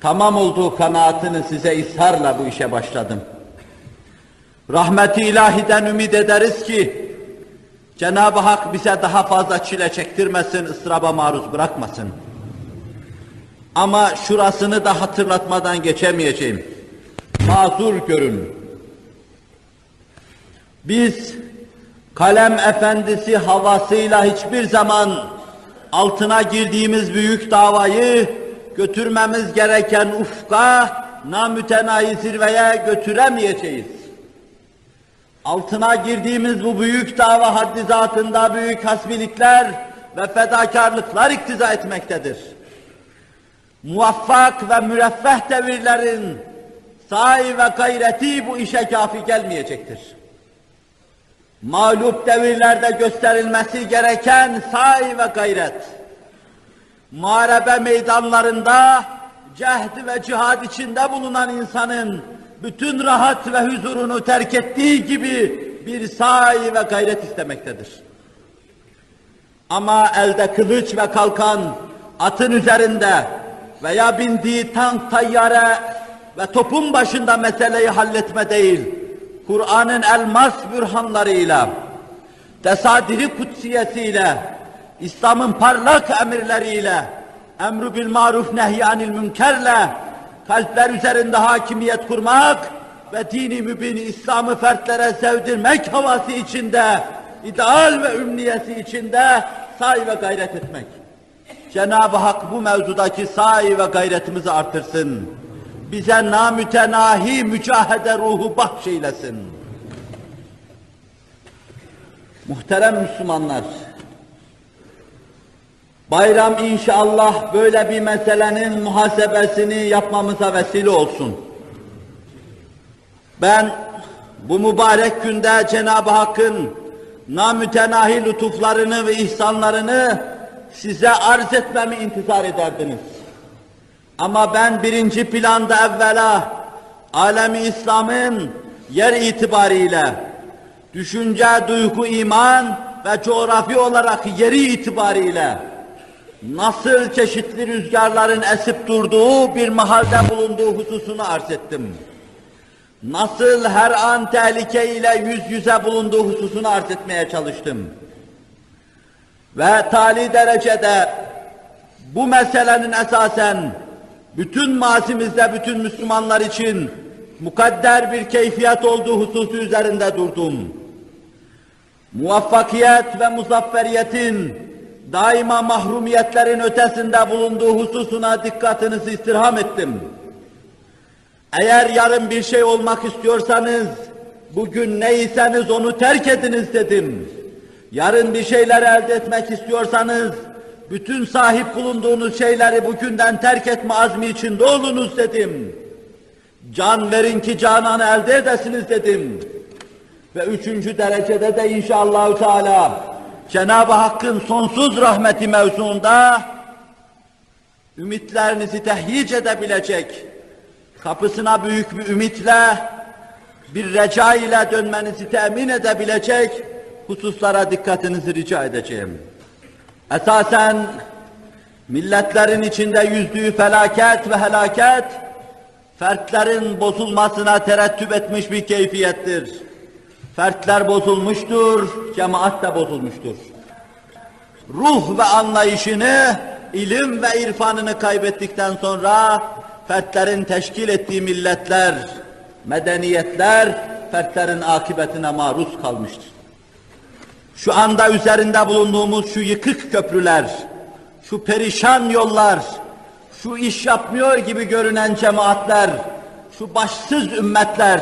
tamam olduğu kanaatini size isharla bu işe başladım. Rahmeti ilahiden ümit ederiz ki Cenab-ı Hak bize daha fazla çile çektirmesin, ıstıraba maruz bırakmasın. Ama şurasını da hatırlatmadan geçemeyeceğim. Mazur görün. Biz kalem efendisi havasıyla hiçbir zaman altına girdiğimiz büyük davayı götürmemiz gereken ufka, namütenahi zirveye götüremeyeceğiz. Altına girdiğimiz bu büyük dava haddi zatında büyük hasbilikler ve fedakarlıklar iktiza etmektedir. Muvaffak ve müreffeh devirlerin sahi ve gayreti bu işe kafi gelmeyecektir. Mağlup devirlerde gösterilmesi gereken sahi ve gayret, muharebe meydanlarında cehd ve cihad içinde bulunan insanın bütün rahat ve huzurunu terk ettiği gibi bir sahi ve gayret istemektedir. Ama elde kılıç ve kalkan, atın üzerinde veya bindiği tank, tayyare ve topun başında meseleyi halletme değil, Kur'an'ın elmas bürhanlarıyla, tesadiri kutsiyesiyle, İslam'ın parlak emirleriyle, emru bil maruf nehyanil münkerle, kalpler üzerinde hakimiyet kurmak ve dini mübini İslam'ı fertlere sevdirmek havası içinde, ideal ve ümniyesi içinde say ve gayret etmek. Cenab-ı Hak bu mevzudaki sahi ve gayretimizi artırsın. Bize namütenahi mücahede ruhu bahşeylesin. Muhterem Müslümanlar, bayram inşallah böyle bir meselenin muhasebesini yapmamıza vesile olsun. Ben bu mübarek günde Cenab-ı Hakk'ın namütenahi lütuflarını ve ihsanlarını size arz etmemi intizar ederdiniz. Ama ben birinci planda evvela alemi İslam'ın yer itibariyle düşünce, duygu, iman ve coğrafi olarak yeri itibariyle nasıl çeşitli rüzgarların esip durduğu bir mahalde bulunduğu hususunu arz ettim. Nasıl her an tehlike ile yüz yüze bulunduğu hususunu arz etmeye çalıştım. Ve tali derecede bu meselenin esasen bütün mazimizde bütün Müslümanlar için mukadder bir keyfiyet olduğu hususu üzerinde durdum. Muvaffakiyet ve muzafferiyetin daima mahrumiyetlerin ötesinde bulunduğu hususuna dikkatinizi istirham ettim. Eğer yarın bir şey olmak istiyorsanız, bugün neyseniz onu terk ediniz dedim. Yarın bir şeyler elde etmek istiyorsanız, bütün sahip bulunduğunuz şeyleri bugünden terk etme azmi içinde olunuz dedim. Can verin ki cananı elde edesiniz dedim. Ve üçüncü derecede de inşallah Teala Cenab-ı Hakk'ın sonsuz rahmeti mevzuunda ümitlerinizi tehyic edebilecek, kapısına büyük bir ümitle, bir reca ile dönmenizi temin edebilecek hususlara dikkatinizi rica edeceğim. Esasen milletlerin içinde yüzdüğü felaket ve helaket, fertlerin bozulmasına terettüp etmiş bir keyfiyettir. Fertler bozulmuştur, cemaat de bozulmuştur. Ruh ve anlayışını, ilim ve irfanını kaybettikten sonra fertlerin teşkil ettiği milletler, medeniyetler fertlerin akıbetine maruz kalmıştır. Şu anda üzerinde bulunduğumuz şu yıkık köprüler, şu perişan yollar, şu iş yapmıyor gibi görünen cemaatler, şu başsız ümmetler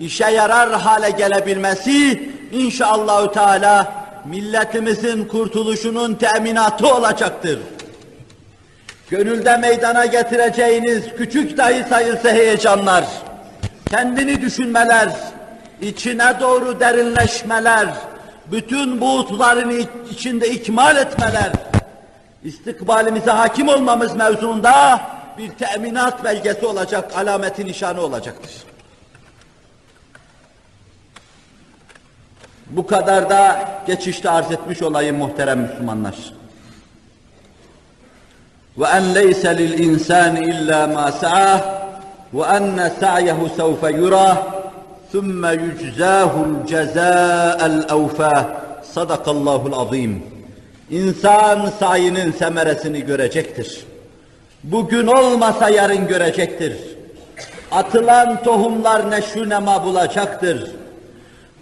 işe yarar hale gelebilmesi inşallahü teala milletimizin kurtuluşunun teminatı olacaktır. Gönülde meydana getireceğiniz küçük dahi sayısı heyecanlar, kendini düşünmeler, içine doğru derinleşmeler, bütün buğutların içinde ikmal etmeler, istikbalimize hakim olmamız mevzuunda bir teminat belgesi olacak, alameti nişanı olacaktır. Bu kadar da geçişte arz etmiş olayım muhterem Müslümanlar. Ve en leyse lil insani illa ma sa'ah ve enne sa'yehu sevfe yura ثُمَّ يُجْزَاهُ الْجَزَاءَ الْاَوْفَى Sadakallahul azim. İnsan sayının semeresini görecektir. Bugün olmasa yarın görecektir. Atılan tohumlar neşru nema bulacaktır.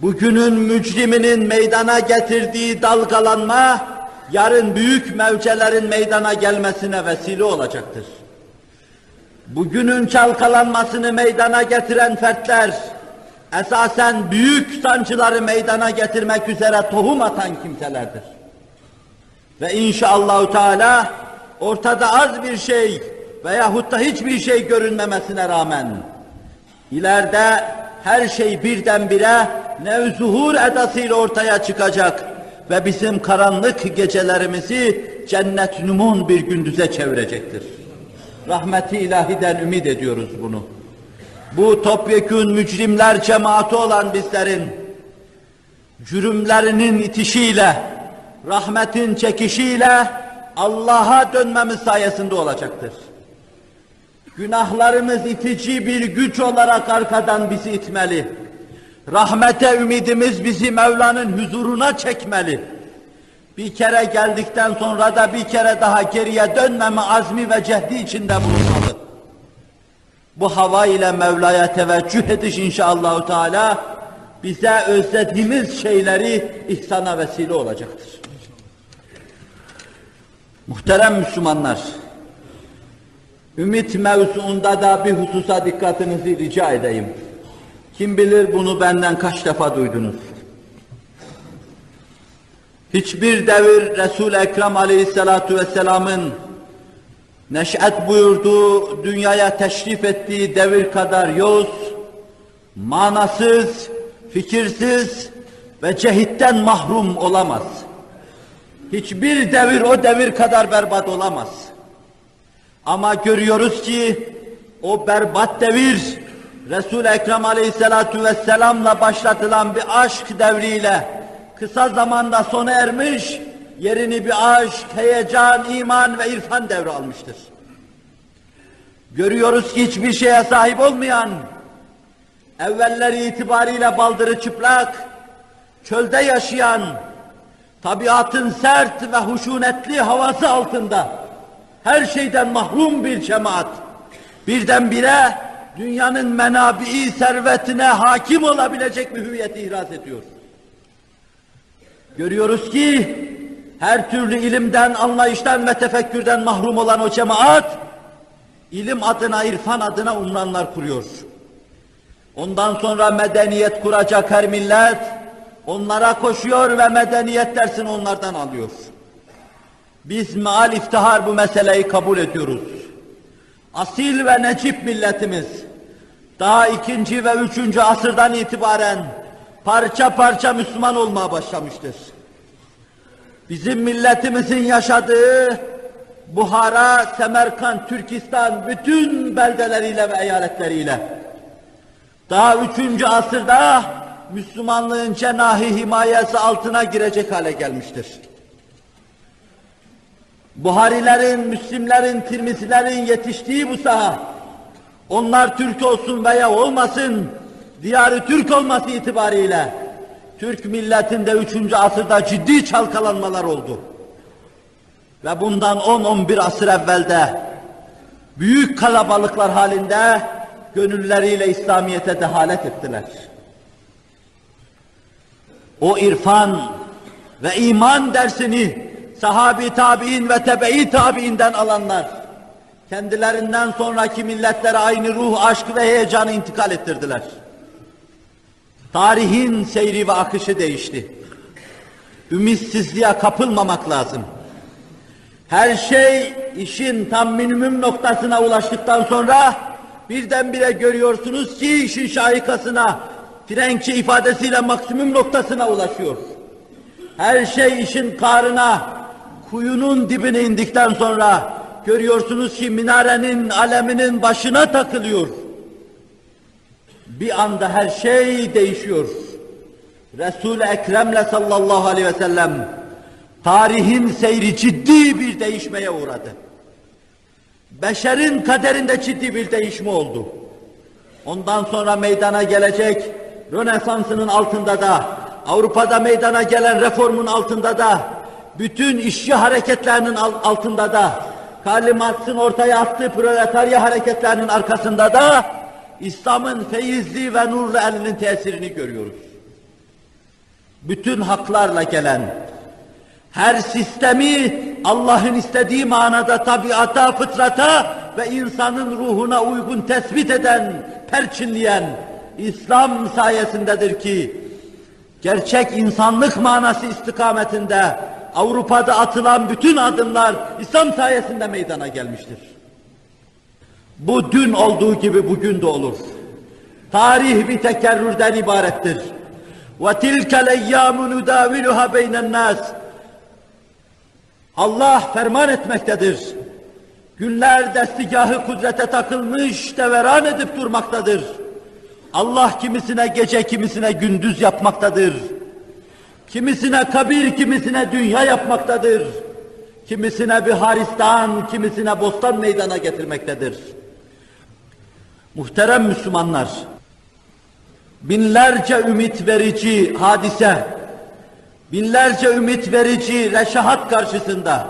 Bugünün mücriminin meydana getirdiği dalgalanma, yarın büyük mevcelerin meydana gelmesine vesile olacaktır. Bugünün çalkalanmasını meydana getiren fertler, esasen büyük sancıları meydana getirmek üzere tohum atan kimselerdir. Ve inşallahü teala ortada az bir şey veyahut da hiçbir şey görünmemesine rağmen ileride her şey birdenbire nevzuhur edasıyla ortaya çıkacak ve bizim karanlık gecelerimizi cennet numun bir gündüze çevirecektir. Rahmeti ilahiden ümit ediyoruz bunu. Bu topyekün mücrimler cemaati olan bizlerin cürümlerinin itişiyle, rahmetin çekişiyle Allah'a dönmemiz sayesinde olacaktır. Günahlarımız itici bir güç olarak arkadan bizi itmeli. Rahmete ümidimiz bizi Mevla'nın huzuruna çekmeli. Bir kere geldikten sonra da bir kere daha geriye dönmeme azmi ve cehdi içinde bulunmalı. Bu hava ile Mevla'ya teveccüh ediş inşallahü teala bize özlediğimiz şeyleri ihsana vesile olacaktır. Muhterem Müslümanlar, ümit mevzuunda da bir hususa dikkatinizi rica edeyim. Kim bilir bunu benden kaç defa duydunuz. Hiçbir devir Resul-i Ekrem aleyhissalatu vesselamın neş'et buyurduğu, dünyaya teşrif ettiği devir kadar yoz, manasız, fikirsiz ve cehitten mahrum olamaz. Hiçbir devir o devir kadar berbat olamaz. Ama görüyoruz ki o berbat devir Resul-i Ekrem Aleyhisselatu Vesselam'la başlatılan bir aşk devriyle kısa zamanda sona ermiş, yerini bir aşk, heyecan, iman ve irfan devri almıştır. Görüyoruz ki hiçbir şeye sahip olmayan, evvelleri itibariyle baldırı çıplak, çölde yaşayan, tabiatın sert ve huşunetli havası altında her şeyden mahrum bir cemaat birdenbire dünyanın menabii servetine hakim olabilecek bir hüviyeti ihraz ediyor. Görüyoruz ki her türlü ilimden, anlayıştan ve tefekkürden mahrum olan o cemaat ilim adına, irfan adına umranlar kuruyor. Ondan sonra medeniyet kuracak her millet onlara koşuyor ve medeniyet dersini onlardan alıyor. Biz meal iftihar bu meseleyi kabul ediyoruz. Asil ve necip milletimiz daha ikinci ve üçüncü asırdan itibaren parça parça Müslüman olmaya başlamıştır. Bizim milletimizin yaşadığı Buhara, Semerkant, Türkistan bütün beldeleriyle ve eyaletleriyle daha üçüncü asırda Müslümanlığın cenahi himayesi altına girecek hale gelmiştir. Buharilerin, Müslimlerin, Tirmizilerin yetiştiği bu saha, onlar Türk olsun veya olmasın, diyarı Türk olması itibariyle, Türk milletinde üçüncü asırda ciddi çalkalanmalar oldu. Ve bundan 10-11 asır evvelde, büyük kalabalıklar halinde, gönülleriyle İslamiyet'e dehalet ettiler. O irfan ve iman dersini sahabi tabi'in ve tebe-i tabi'inden alanlar, kendilerinden sonraki milletlere aynı ruh, aşk ve heyecanı intikal ettirdiler. Tarihin seyri ve akışı değişti. Ümitsizliğe kapılmamak lazım. Her şey işin tam minimum noktasına ulaştıktan sonra birdenbire görüyorsunuz ki işin şahikasına, Frenkçe ifadesiyle maksimum noktasına ulaşıyor. Her şey işin karına, kuyunun dibine indikten sonra görüyorsunuz ki minarenin aleminin başına takılıyor. Bir anda her şey değişiyor. Resul-i Ekrem'le sallallahu aleyhi ve sellem tarihin seyri ciddi bir değişmeye uğradı. Beşerin kaderinde ciddi bir değişme oldu. Ondan sonra meydana gelecek Rönesans'ının altında da Avrupa'da meydana gelen reformun altında da, bütün işçi hareketlerinin al- altında da, Karl Marx'ın ortaya attığı proletarya hareketlerinin arkasında da, İslam'ın feyizli ve nurlu elinin tesirini görüyoruz. Bütün haklarla gelen, her sistemi Allah'ın istediği manada tabiata, fıtrata ve insanın ruhuna uygun tespit eden, perçinleyen İslam sayesindedir ki gerçek insanlık manası istikametinde Avrupa'da atılan bütün adımlar İslam sayesinde meydana gelmiştir. Bu dün olduğu gibi bugün de olur. Tarih bir tekerrürden ibarettir. Ve tilke leyyamu nudaviluha beynen nas. Allah ferman etmektedir. Günler destigahı kudrete takılmış, deveran edip durmaktadır. Allah kimisine gece, kimisine gündüz yapmaktadır. Kimisine kabir, kimisine dünya yapmaktadır. Kimisine bir haristan, kimisine bostan meydana getirmektedir.'' Muhterem Müslümanlar, binlerce ümit verici hadise, binlerce ümit verici reşahat karşısında,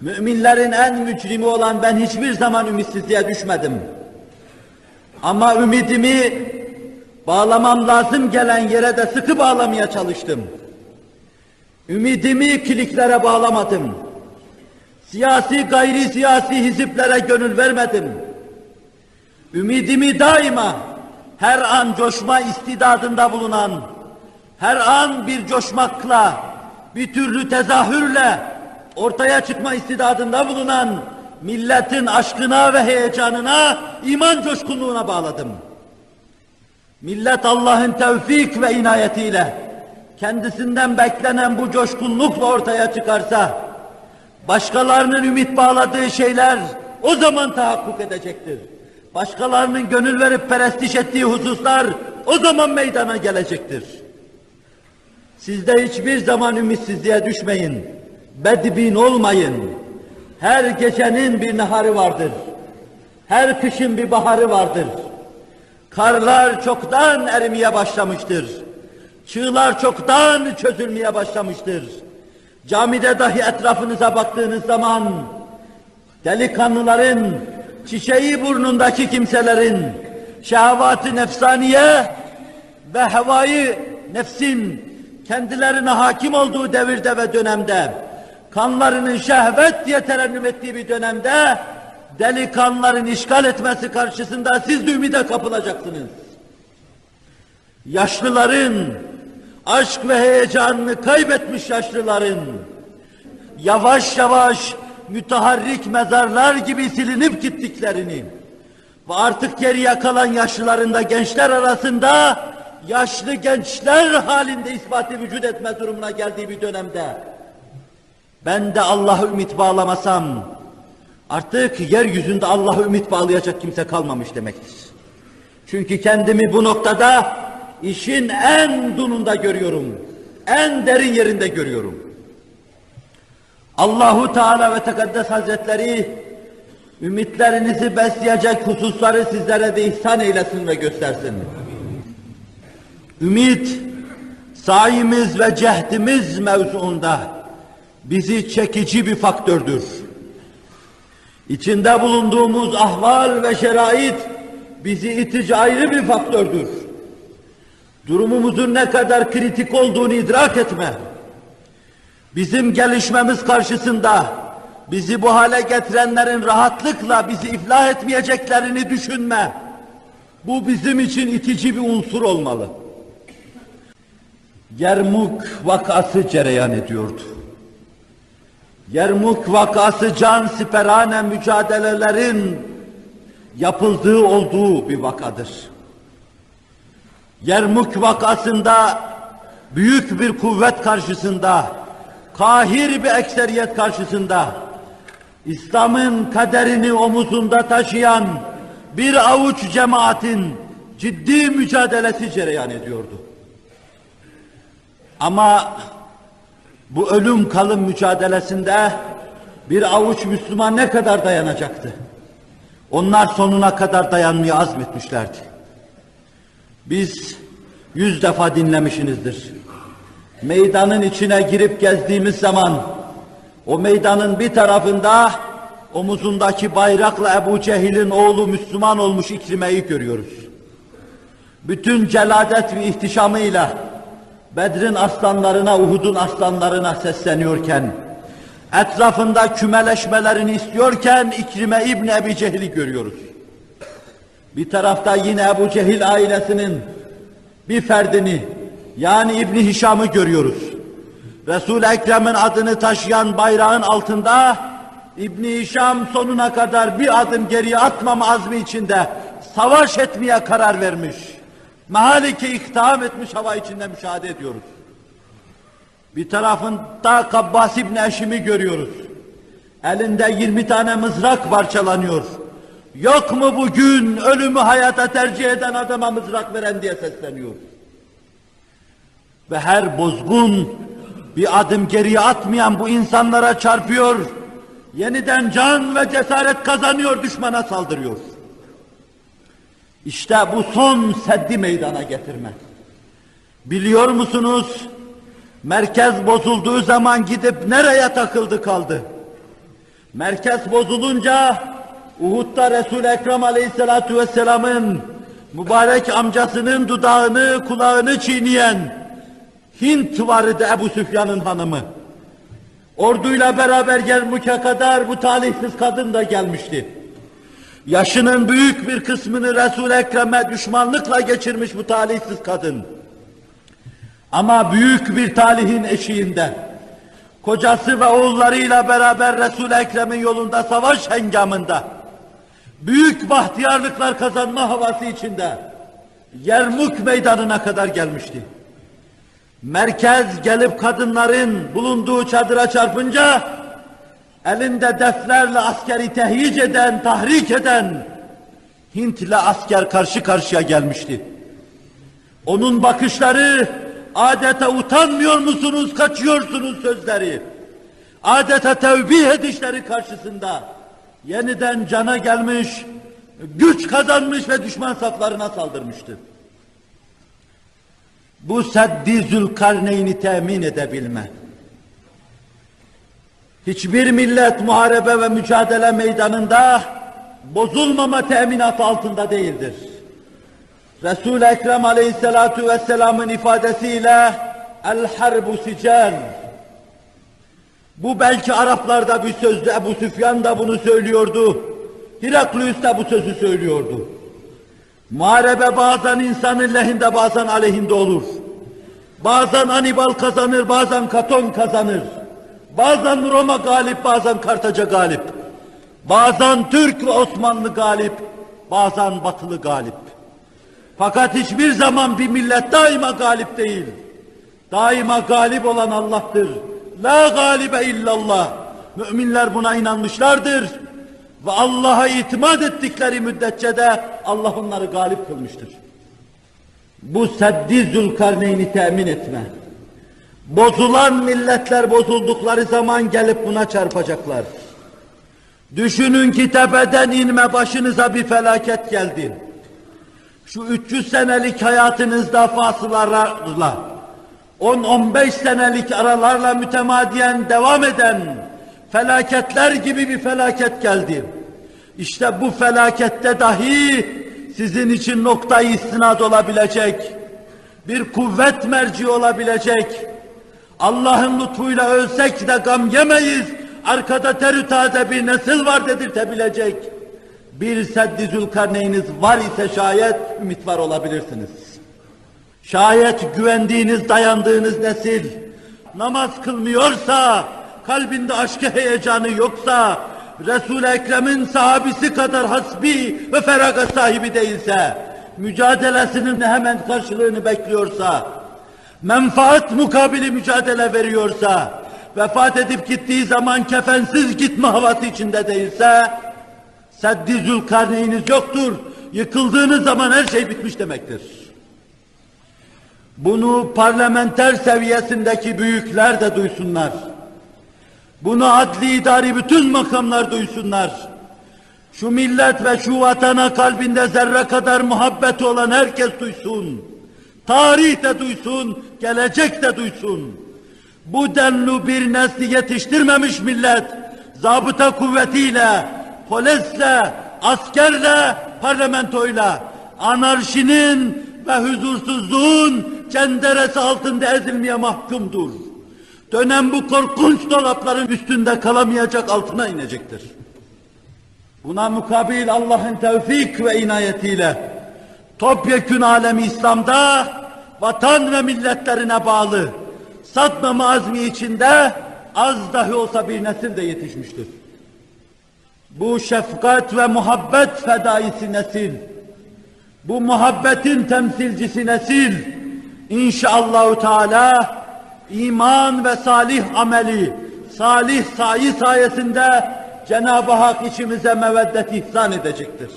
müminlerin en mücrimi olan ben hiçbir zaman ümitsizliğe düşmedim. Ama ümidimi bağlamam lazım gelen yere de sıkı bağlamaya çalıştım. Ümidimi kiliklere bağlamadım. Siyasi gayri siyasi hiziplere gönül vermedim. Ümidimi daima her an coşma istidadında bulunan, her an bir coşmakla, bir türlü tezahürle ortaya çıkma istidadında bulunan milletin aşkına ve heyecanına, iman coşkunluğuna bağladım. Millet Allah'ın tevfik ve inayetiyle kendisinden beklenen bu coşkunlukla ortaya çıkarsa, başkalarının ümit bağladığı şeyler o zaman tahakkuk edecektir. Başkalarının gönül verip perestiş ettiği hususlar o zaman meydana gelecektir. Siz de hiçbir zaman ümitsizliğe düşmeyin. Bedbin olmayın. Her gecenin bir naharı vardır. Her kışın bir baharı vardır. Karlar çoktan erimeye başlamıştır. Çığlar çoktan çözülmeye başlamıştır. Camide dahi etrafınıza baktığınız zaman delikanlıların, çiçeği burnundaki kimselerin, şehvat-ı nefsaniye ve hevayı nefsin kendilerine hakim olduğu devirde ve dönemde, kanlarının şehvet diye terennüm ettiği bir dönemde, delikanlıların işgal etmesi karşısında siz de ümide kapılacaksınız. Yaşlıların, aşk ve heyecanını kaybetmiş yaşlıların, yavaş yavaş müteharrik mezarlar gibi silinip gittiklerini ve artık geriye kalan yaşlıların da gençler arasında yaşlı gençler halinde ispatı vücut etme durumuna geldiği bir dönemde ben de Allah'a ümit bağlamasam artık yeryüzünde Allah'a ümit bağlayacak kimse kalmamış demektir. Çünkü kendimi bu noktada işin en dununda görüyorum. En derin yerinde görüyorum. Allahu Teala ve Tekaddes Hazretleri ümitlerinizi besleyecek hususları sizlere de ihsan eylesin ve göstersin. Ümit, sayimiz ve cehdimiz mevzuunda bizi çekici bir faktördür. İçinde bulunduğumuz ahval ve şerait bizi itici ayrı bir faktördür. Durumumuzun ne kadar kritik olduğunu idrak etme. Bizim gelişmemiz karşısında bizi bu hale getirenlerin rahatlıkla bizi iflah etmeyeceklerini düşünme. Bu bizim için itici bir unsur olmalı. Yermuk vakası cereyan ediyordu. Yermuk vakası can siperane mücadelelerin yapıldığı olduğu bir vakadır. Yermuk vakasında büyük bir kuvvet karşısında, kahir bir ekseriyet karşısında, İslam'ın kaderini omuzunda taşıyan bir avuç cemaatin ciddi mücadelesi cereyan ediyordu. Ama bu ölüm kalım mücadelesinde bir avuç Müslüman ne kadar dayanacaktı? Onlar sonuna kadar dayanmaya azmetmişlerdi. Biz yüz defa dinlemişinizdir. Meydanın içine girip gezdiğimiz zaman o meydanın bir tarafında omuzundaki bayrakla Ebu Cehil'in oğlu Müslüman olmuş İkrime'yi görüyoruz. Bütün celadet ve ihtişamıyla Bedr'in aslanlarına, Uhud'un aslanlarına sesleniyorken, etrafında kümeleşmelerini istiyorken İkrime İbni Ebi Cehil'i görüyoruz. Bir tarafta yine Ebu Cehil ailesinin bir ferdini, yani İbni Hişam'ı görüyoruz. Resul-i Ekrem'in adını taşıyan bayrağın altında İbni Hişam sonuna kadar bir adım geriye atmama azmi içinde savaş etmeye karar vermiş. Mahalike iktiham etmiş hava içinde müşahede ediyoruz. Bir tarafında Kabbas İbni Eşim'i görüyoruz. Elinde 20 tane mızrak parçalanıyor. Yok mu bugün ölümü hayata tercih eden adama mızrak veren diye sesleniyor. Ve her bozgun bir adım geriye atmayan bu insanlara çarpıyor. Yeniden can ve cesaret kazanıyor, düşmana saldırıyor. İşte bu son seddi meydana getirme. Biliyor musunuz? Merkez bozulduğu zaman gidip nereye takıldı kaldı? Merkez bozulunca Uhud'da Resul-i Ekrem Aleyhisselatü Vesselam'ın mübarek amcasının dudağını, kulağını çiğneyen Hint vardı Ebu Süfyan'ın hanımı. Orduyla beraber Yermuk'e kadar bu talihsiz kadın da gelmişti. Yaşının büyük bir kısmını Resul-i Ekrem'e düşmanlıkla geçirmiş bu talihsiz kadın. Ama büyük bir talihin eşiğinde, kocası ve oğullarıyla beraber Resul-i Ekrem'in yolunda savaş hengamında, büyük bahtiyarlıklar kazanma havası içinde, Yermuk meydanına kadar gelmişti. Merkez gelip kadınların bulunduğu çadıra çarpınca, elinde deflerle askeri tehyic eden, tahrik eden Hintli asker karşı karşıya gelmişti. Onun bakışları adeta utanmıyor musunuz, kaçıyorsunuz sözleri. Adeta tevbih edişleri karşısında yeniden cana gelmiş, güç kazanmış ve düşman saflarına saldırmıştı. Bu seddi zülkarneyni temin edebilme. Hiçbir millet muharebe ve mücadele meydanında bozulmama teminatı altında değildir. Resul-i Ekrem Aleyhisselatu Vesselam'ın ifadesiyle el harbu sicel. Bu belki Araplarda bir sözdü. Ebu Süfyan da bunu söylüyordu. Heraklius da bu sözü söylüyordu. Muharebe bazen insanın lehinde bazen aleyhinde olur. Bazen Anibal kazanır, bazen Katon kazanır. Bazen Roma galip, bazen Kartaca galip. Bazen Türk ve Osmanlı galip, bazen Batılı galip. Fakat hiçbir zaman bir millet daima galip değil. Daima galip olan Allah'tır. La galibe illallah. Müminler buna inanmışlardır. Ve Allah'a itimat ettikleri müddetçe de Allah onları galip kılmıştır. Bu seddi zülkarneyni temin etme. Bozulan milletler bozuldukları zaman gelip buna çarpacaklar. Düşünün ki tepeden inme başınıza bir felaket geldi. Şu 300 senelik hayatınızda fasılarla, 10-15 senelik aralarla mütemadiyen devam eden felaketler gibi bir felaket geldi. İşte bu felakette dahi sizin için noktayı istinad olabilecek, bir kuvvet merci olabilecek, Allah'ın lütfuyla ölsek de gam yemeyiz, arkada terütade bir nesil var dedirtebilecek bir seddi zülkarneyniniz var ise şayet ümit var olabilirsiniz. Şayet güvendiğiniz, dayandığınız nesil namaz kılmıyorsa, kalbinde aşkı heyecanı yoksa, Resul-i Ekrem'in sahabisi kadar hasbi ve feragat sahibi değilse, mücadelesinin hemen karşılığını bekliyorsa, menfaat mukabili mücadele veriyorsa, vefat edip gittiği zaman kefensiz gitme havası içinde değilse, seddi zülkarneyniniz yoktur, yıkıldığınız zaman her şey bitmiş demektir. Bunu parlamenter seviyesindeki büyükler de duysunlar. Bunu adli idari bütün makamlar duysunlar. Şu millet ve şu vatana kalbinde zerre kadar muhabbeti olan herkes duysun. Tarih de duysun, gelecek de duysun. Bu denli bir nesli yetiştirmemiş millet, zabıta kuvvetiyle, polisle, askerle, parlamentoyla, anarşinin ve huzursuzluğun cenderesi altında ezilmeye mahkumdur. Dönem bu korkunç dolapların üstünde kalamayacak altına inecektir. Buna mukabil Allah'ın tevfik ve inayetiyle topyekün alemi İslam'da vatan ve milletlerine bağlı satmama azmi içinde az dahi olsa bir nesil de yetişmiştir. Bu şefkat ve muhabbet fedaisi nesil, bu muhabbetin temsilcisi nesil, inşallahü teala iman ve salih ameli, salih sayi sayesinde Cenab-ı Hak içimize meveddet ihsan edecektir.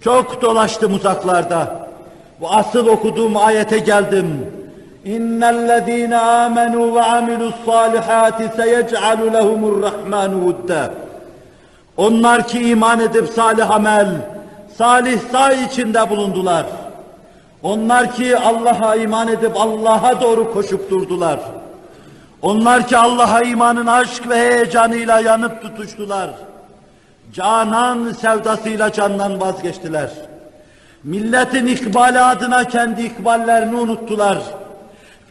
Çok dolaştım uzaklarda. Bu asıl okuduğum ayete geldim. İnnellezîne âmenû ve amilussâlihâti seyec'alu lehumurrahmânu vudda. Onlar ki iman edip salih amel, salih say içinde bulundular. Onlar ki Allah'a iman edip Allah'a doğru koşup durdular. Onlar ki Allah'a imanın aşk ve heyecanıyla yanıp tutuştular. Canan sevdasıyla candan vazgeçtiler. Milletin ikbali adına kendi ikballerini unuttular.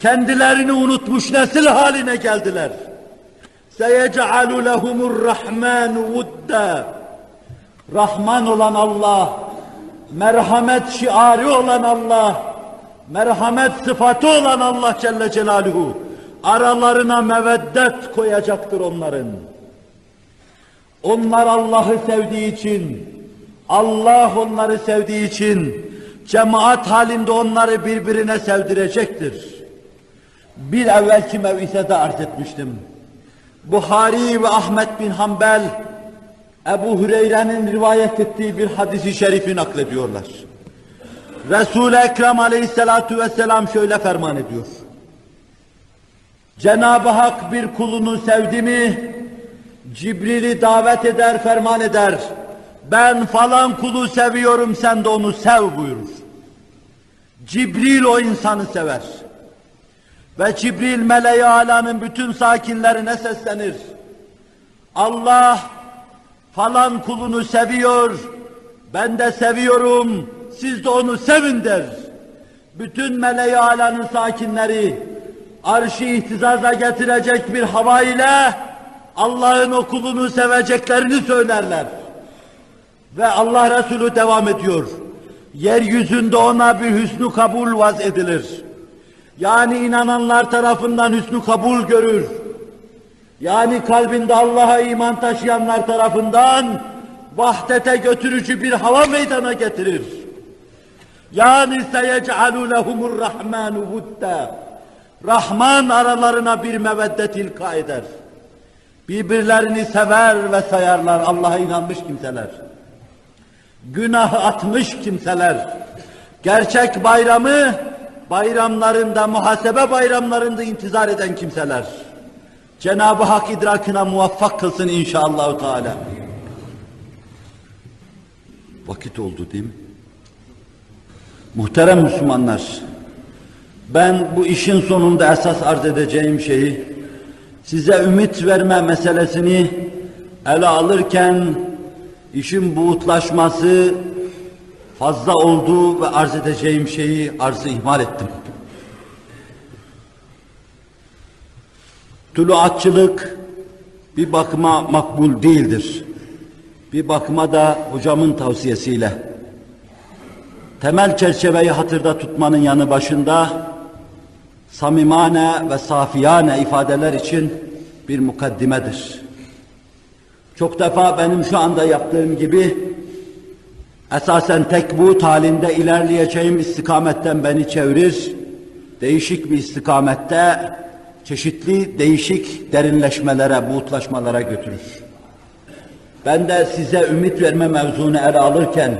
Kendilerini unutmuş nesil haline geldiler. سَيَجْعَلُ لَهُمُ الرَّحْمَانُ وُدَّا Rahman olan Allah, merhamet şiarı olan Allah, merhamet sıfatı olan Allah Celle Celaluhu, aralarına meveddet koyacaktır onların. Onlar Allah'ı sevdiği için, Allah onları sevdiği için, cemaat halinde onları birbirine sevdirecektir. Bir evvelki mev'isede arz etmiştim. Buhari ve Ahmet bin Hanbel, Ebu Hüreyre'nin rivayet ettiği bir hadisi şerifi naklediyorlar. Resul-i Ekrem aleyhissalatu vesselam şöyle ferman ediyor. Cenab-ı Hak bir kulunu sevdi mi, Cibril'i davet eder, ferman eder. Ben falan kulu seviyorum, sen de onu sev buyurur. Cibril o insanı sever. Ve Cibril meleği alanın bütün sakinlerine seslenir. Allah falan kulunu seviyor, ben de seviyorum, siz de onu sevin der. Bütün meleği alanın sakinleri arşı ihtizaza getirecek bir hava ile Allah'ın o kulunu seveceklerini söylerler. Ve Allah Resulü devam ediyor. Yeryüzünde ona bir hüsnü kabul vaz edilir. Yani inananlar tarafından hüsnü kabul görür. Yani kalbinde Allah'a iman taşıyanlar tarafından vahdete götürücü bir hava meydana getirir. Yani seyec'alu lehumur rahmanu vudda. Rahman aralarına bir meveddet ilka eder. Birbirlerini sever ve sayarlar Allah'a inanmış kimseler. Günahı atmış kimseler. Gerçek bayramı bayramlarında, muhasebe bayramlarında intizar eden kimseler. Cenab-ı Hak idrakına muvaffak kılsın inşallah Teala. Vakit oldu değil mi? Muhterem Müslümanlar, ben bu işin sonunda esas arz edeceğim şeyi, size ümit verme meselesini ele alırken, işin buğutlaşması fazla oldu ve arz edeceğim şeyi arzı ihmal ettim. Tuluatçılık bir bakıma makbul değildir. Bir bakıma da hocamın tavsiyesiyle temel çerçeveyi hatırda tutmanın yanı başında samimane ve safiyane ifadeler için bir mukaddimedir. Çok defa benim şu anda yaptığım gibi esasen tek bu halinde ilerleyeceğim istikametten beni çevirir, değişik bir istikamette çeşitli değişik derinleşmelere, buğutlaşmalara götürür. Ben de size ümit verme mevzunu ele alırken,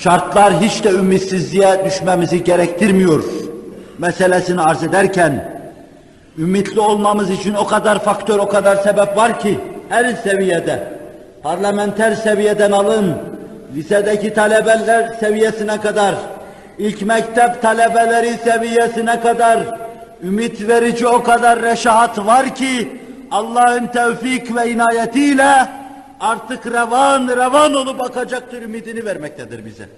şartlar hiç de ümitsizliğe düşmemizi gerektirmiyor meselesini arz ederken, ümitli olmamız için o kadar faktör, o kadar sebep var ki, her seviyede, parlamenter seviyeden alın, lisedeki talebeler seviyesine kadar, ilk mektep talebeleri seviyesine kadar ümit verici o kadar reşahat var ki Allah'ın tevfik ve inayetiyle artık revan revan olup bakacaktır ümidini vermektedir bize.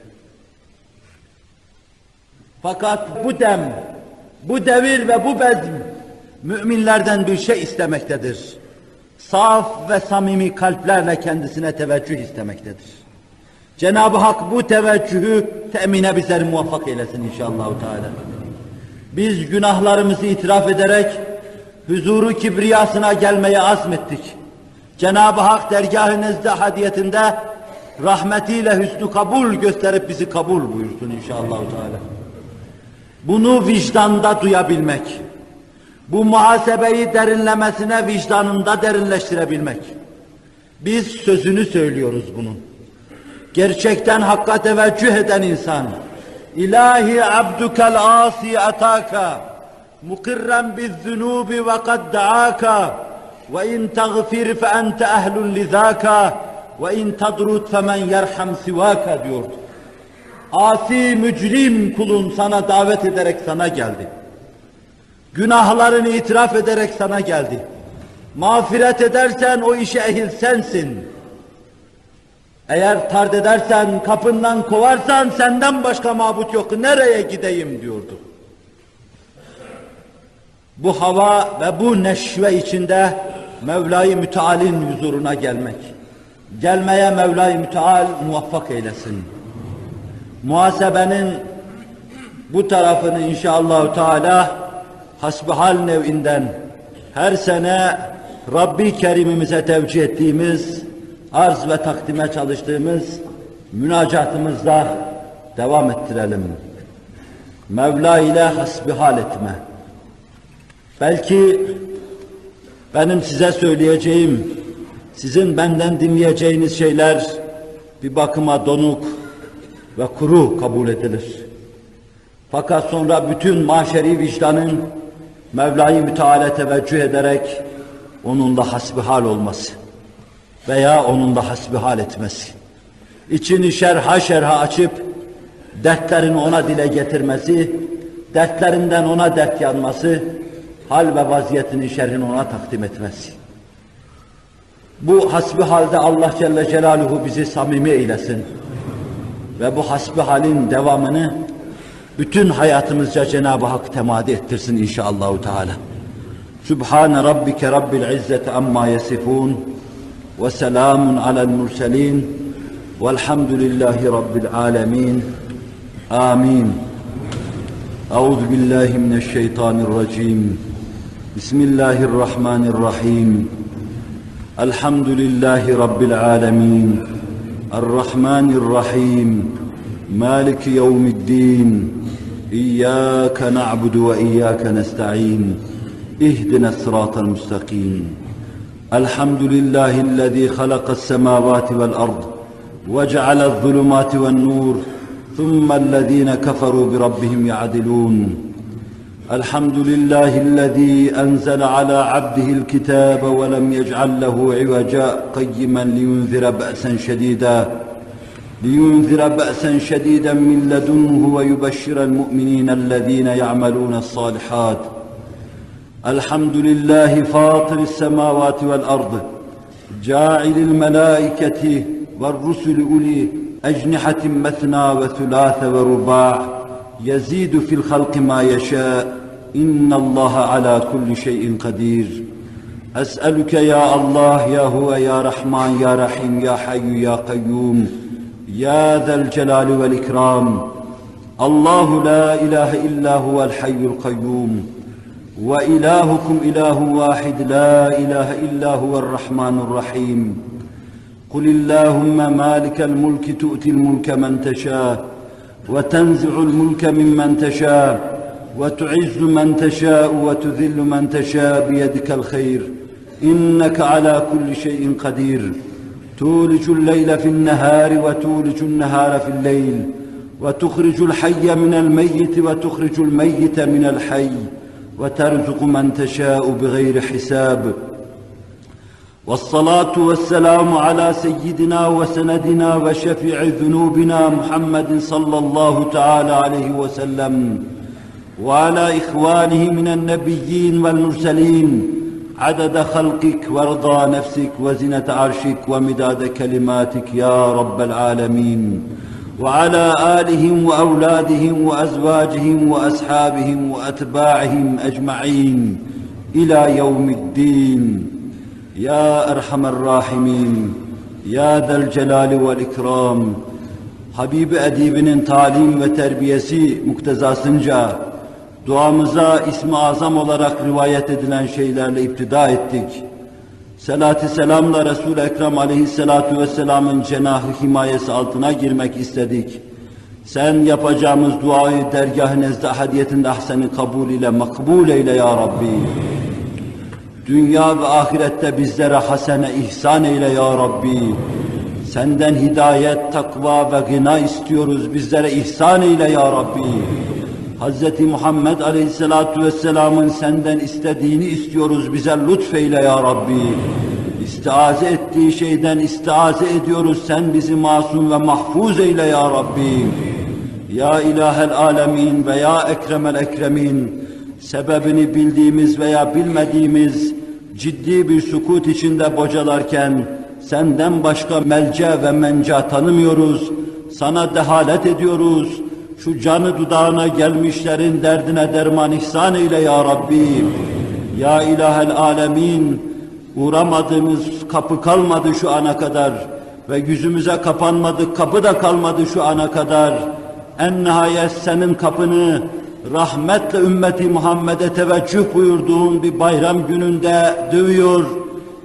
Fakat bu dem, bu devir ve bu bezm müminlerden bir şey istemektedir. Saf ve samimi kalplerle kendisine teveccüh istemektedir. Cenab-ı Hak bu teveccühü temine bizleri muvaffak eylesin inşallah. Teala. Biz günahlarımızı itiraf ederek huzuru kibriyasına gelmeye azmettik. Cenab-ı Hak dergahınızda hadiyetinde rahmetiyle hüsnü kabul gösterip bizi kabul buyursun inşallah. Teala. Bunu vicdanda duyabilmek, bu muhasebeyi derinlemesine vicdanında derinleştirebilmek. Biz sözünü söylüyoruz bunun. Gerçekten hakka teveccüh eden insan, Mukirren bizzunubi ve kad da'aka, ve in tagfir fe ente ehlun lizaka, ve in tadrut femen yerham sivaka diyordu. Asi mücrim kulun sana davet ederek sana geldi. Günahlarını itiraf ederek sana geldi. Mağfiret edersen o işe ehil sensin. Eğer tard edersen, kapından kovarsan senden başka mabut yok. Nereye gideyim diyordu. Bu hava ve bu neşve içinde Mevla-i Müteal'in huzuruna gelmek. Gelmeye Mevla-i Müteal muvaffak eylesin. Muhasebenin bu tarafını inşallah Teala hasbihal nevinden her sene Rabbi Kerimimize tevcih ettiğimiz, arz ve takdime çalıştığımız münacatımızda devam ettirelim. Mevla ile hasbihal etme. Belki benim size söyleyeceğim, sizin benden dinleyeceğiniz şeyler bir bakıma donuk ve kuru kabul edilir. Fakat sonra bütün maşeri vicdanın Mevla-i Müteala teveccüh ederek onunla hasbihal olması veya onunla hasbihal etmesi, içini şerha şerha açıp dertlerini ona dile getirmesi, dertlerinden ona dert yanması, hal ve vaziyetinin şerhini ona takdim etmesi. Bu hasbihalde Allah Celle Celaluhu bizi samimi eylesin ve bu hasbihalin devamını bütün hayatımızca Cenab-ı Hak temadi ettirsin inşallahü teala. Sübhane rabbike rabbil izzeti amma yasifun وسلام على المرسلين والحمد لله رب العالمين. آمين. أعوذ بالله من الشيطان الرجيم. بسم الله الرحمن الرحيم. الحمد لله رب العالمين. الرحمن الرحيم. مالك يوم الدين. إياك نعبد وإياك نستعين. اهدنا الصراط المستقيم. الحمد لله الذي خلق السماوات والأرض وجعل الظلمات والنور ثم الذين كفروا بربهم يعدلون. الحمد لله الذي أنزل على عبده الكتاب ولم يجعل له عوجا قيما لينذر بأسا شديدا لينذر بأسا شديدا من لدنه ويبشر المؤمنين الذين يعملون الصالحات. الحمد لله فاطر السماوات والأرض جاعل الملائكة والرسل أولي أجنحة مثنى وثلاث ورباع يزيد في الخلق ما يشاء إن الله على كل شيء قدير. أسألك يا الله يا هو يا رحمن يا رحيم يا حي يا قيوم يا ذا الجلال والإكرام. الله لا إله إلا هو الحي القيوم. وإلهكم إله واحد لا إله إلا هو الرحمن الرحيم. قل اللهم مالك الملك تؤتي الملك من تشاء وتنزع الملك ممن تشاء وتعز من تشاء وتذل من تشاء بيدك الخير. إنك على كل شيء قدير. تولج الليل في النهار وتولج النهار في الليل وتخرج الحي من الميت وتخرج الميت من الحي. وترزق من تشاء بغير حساب. والصلاة والسلام على سيدنا وسندنا وشفيع ذنوبنا محمد صلى الله تعالى عليه وسلم وعلى إخوانه من النبيين والمرسلين عدد خلقك ورضا نفسك وزنة عرشك ومداد كلماتك يا رب العالمين. وعلى آلهم وأولادهم وأزواجهم وأصحابهم وأتباعهم أجمعين إلى يوم الدين يا أرحم الراحمين يا ذا الcelal ve ikram Habibi Edibinin talim ve terbiyesi muktezasınca duamıza ismi azam olarak rivayet edilen şeylerle iptida ettik. Selat-ı selamla Resul-i Ekrem aleyhissalatu vesselamın cenahı himayesi altına girmek istedik. Sen yapacağımız duayı dergah-ı nezde hadiyetinde ahseni kabul ile makbul eyle ya Rabbi. Dünya ve ahirette bizlere hasene ihsan eyle ya Rabbi. Senden hidayet, takva ve gına istiyoruz. Bizlere ihsan eyle ya Rabbi. Hz. Muhammed Aleyhisselatü Vesselam'ın senden istediğini istiyoruz. Bize lütfeyle ya Rabbi. İstiaze ettiği şeyden istiaze ediyoruz. Sen bizi masum ve mahfuz eyle ya Rabbi. Ya ilahel alemin ve ya ekremel ekremin sebebini bildiğimiz veya bilmediğimiz ciddi bir sukut içinde bocalarken senden başka melce ve menca tanımıyoruz. Sana dehalet ediyoruz. Şu canı dudağına gelmişlerin derdine derman ihsan eyle ya Rabbi. Ya ilahel alemin uğramadığımız kapı kalmadı şu ana kadar ve yüzümüze kapanmadık kapı da kalmadı şu ana kadar. En nihayet senin kapını rahmetle ümmeti Muhammed'e teveccüh buyurduğun bir bayram gününde dövüyor,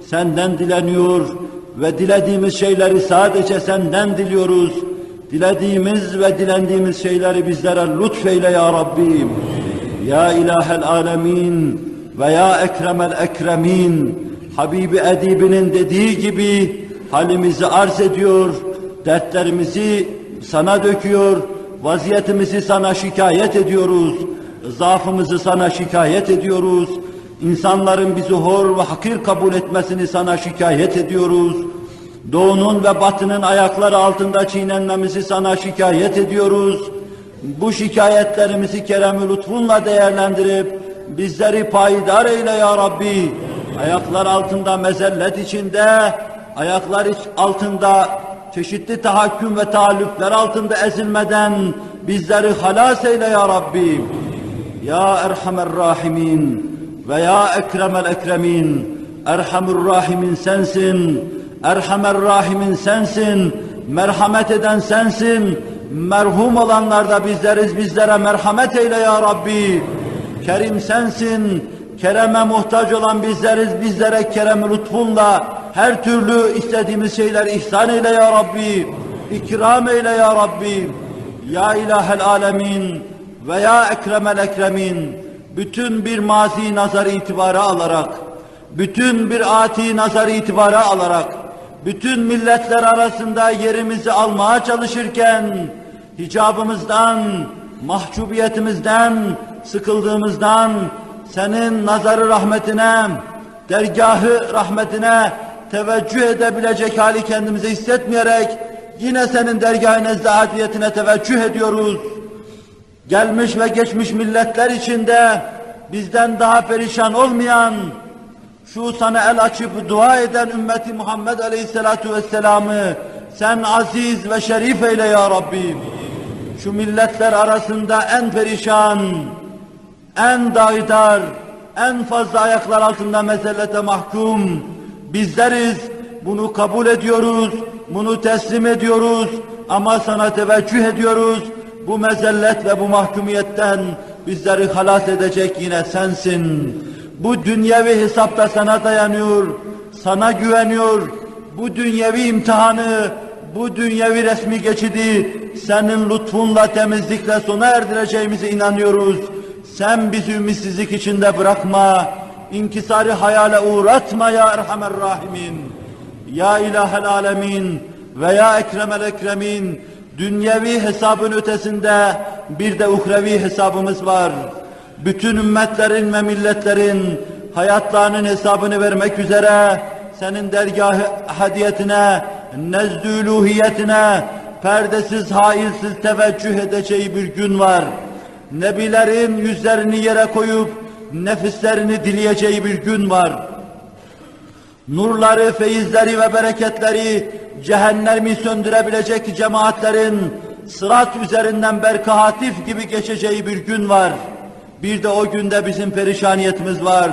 senden dileniyor ve dilediğimiz şeyleri sadece senden diliyoruz. Dilediğimiz ve dilendiğimiz şeyleri bizlere lütfeyle ya Rabbi. Ya ilahel alemin ve ya ekremel ekremin. Habibi Edibi'nin dediği gibi halimizi arz ediyor, dertlerimizi sana döküyor, vaziyetimizi sana şikayet ediyoruz, zaafımızı sana şikayet ediyoruz, insanların bizi hor ve hakir kabul etmesini sana şikayet ediyoruz, doğunun ve batının ayakları altında çiğnenmemizi sana şikayet ediyoruz, bu şikayetlerimizi kerem-i lütfunla değerlendirip bizleri payidar eyle ya Rabbi, ayaklar altında mezellet içinde, ayaklar altında çeşitli tahakküm ve taallüpler altında ezilmeden bizleri halas eyle ya Rabbi. Ya Erhamer Rahimin ve ya Ekremel Ekremin. Erhamur Rahimin sensin. Erhamer Rahimin sensin. Merhamet eden sensin. Merhum olanlar da bizleriz. Bizlere merhamet eyle ya Rabbi. Kerim sensin. Kereme muhtaç olan bizleriz. Bizlere kerem lütfunla her türlü istediğimiz şeyler ihsan eyle ya Rabbi. İkram eyle ya Rabbi. Ya ilahel alemin ve ya ekremel ekremin. Bütün bir mazi nazar itibara alarak, bütün bir ati nazar itibara alarak, bütün milletler arasında yerimizi almaya çalışırken, hicabımızdan, mahcubiyetimizden, sıkıldığımızdan, senin nazarı rahmetine, dergahı rahmetine teveccüh edebilecek hali kendimize hissetmeyerek yine senin dergah-ı nezdahiyetine teveccüh ediyoruz. Gelmiş ve geçmiş milletler içinde bizden daha perişan olmayan, şu sana el açıp dua eden ümmeti Muhammed Aleyhisselatu Vesselam'ı sen aziz ve şerif eyle ya Rabbi. Şu milletler arasında en perişan, en daidar, en fazla ayaklar altında mezellete mahkum bizleriz. Bunu kabul ediyoruz, bunu teslim ediyoruz ama sana teveccüh ediyoruz. Bu mezellet ve bu mahkumiyetten bizleri halas edecek yine sensin. Bu dünyevi hesapta sana dayanıyor, sana güveniyor. Bu dünyevi imtihanı, bu dünyevi resmi geçidi senin lütfunla, temizlikle sona erdireceğimize inanıyoruz. Sen bizi ümitsizlik içinde bırakma, inkisari hayale uğratma ya Erhamer Rahimin. Ya İlahel Alemin ve ya Ekremel Ekremin, dünyevi hesabın ötesinde bir de uhrevi hesabımız var. Bütün ümmetlerin ve milletlerin hayatlarının hesabını vermek üzere senin dergah hadiyetine, nezdü uluhiyetine, perdesiz, hailsiz teveccüh edeceği bir gün var. Nebilerin yüzlerini yere koyup, nefislerini dileyeceği bir gün var. Nurları, feyizleri ve bereketleri cehennemi söndürebilecek cemaatlerin sırat üzerinden berkahatif gibi geçeceği bir gün var. Bir de o günde bizim perişaniyetimiz var.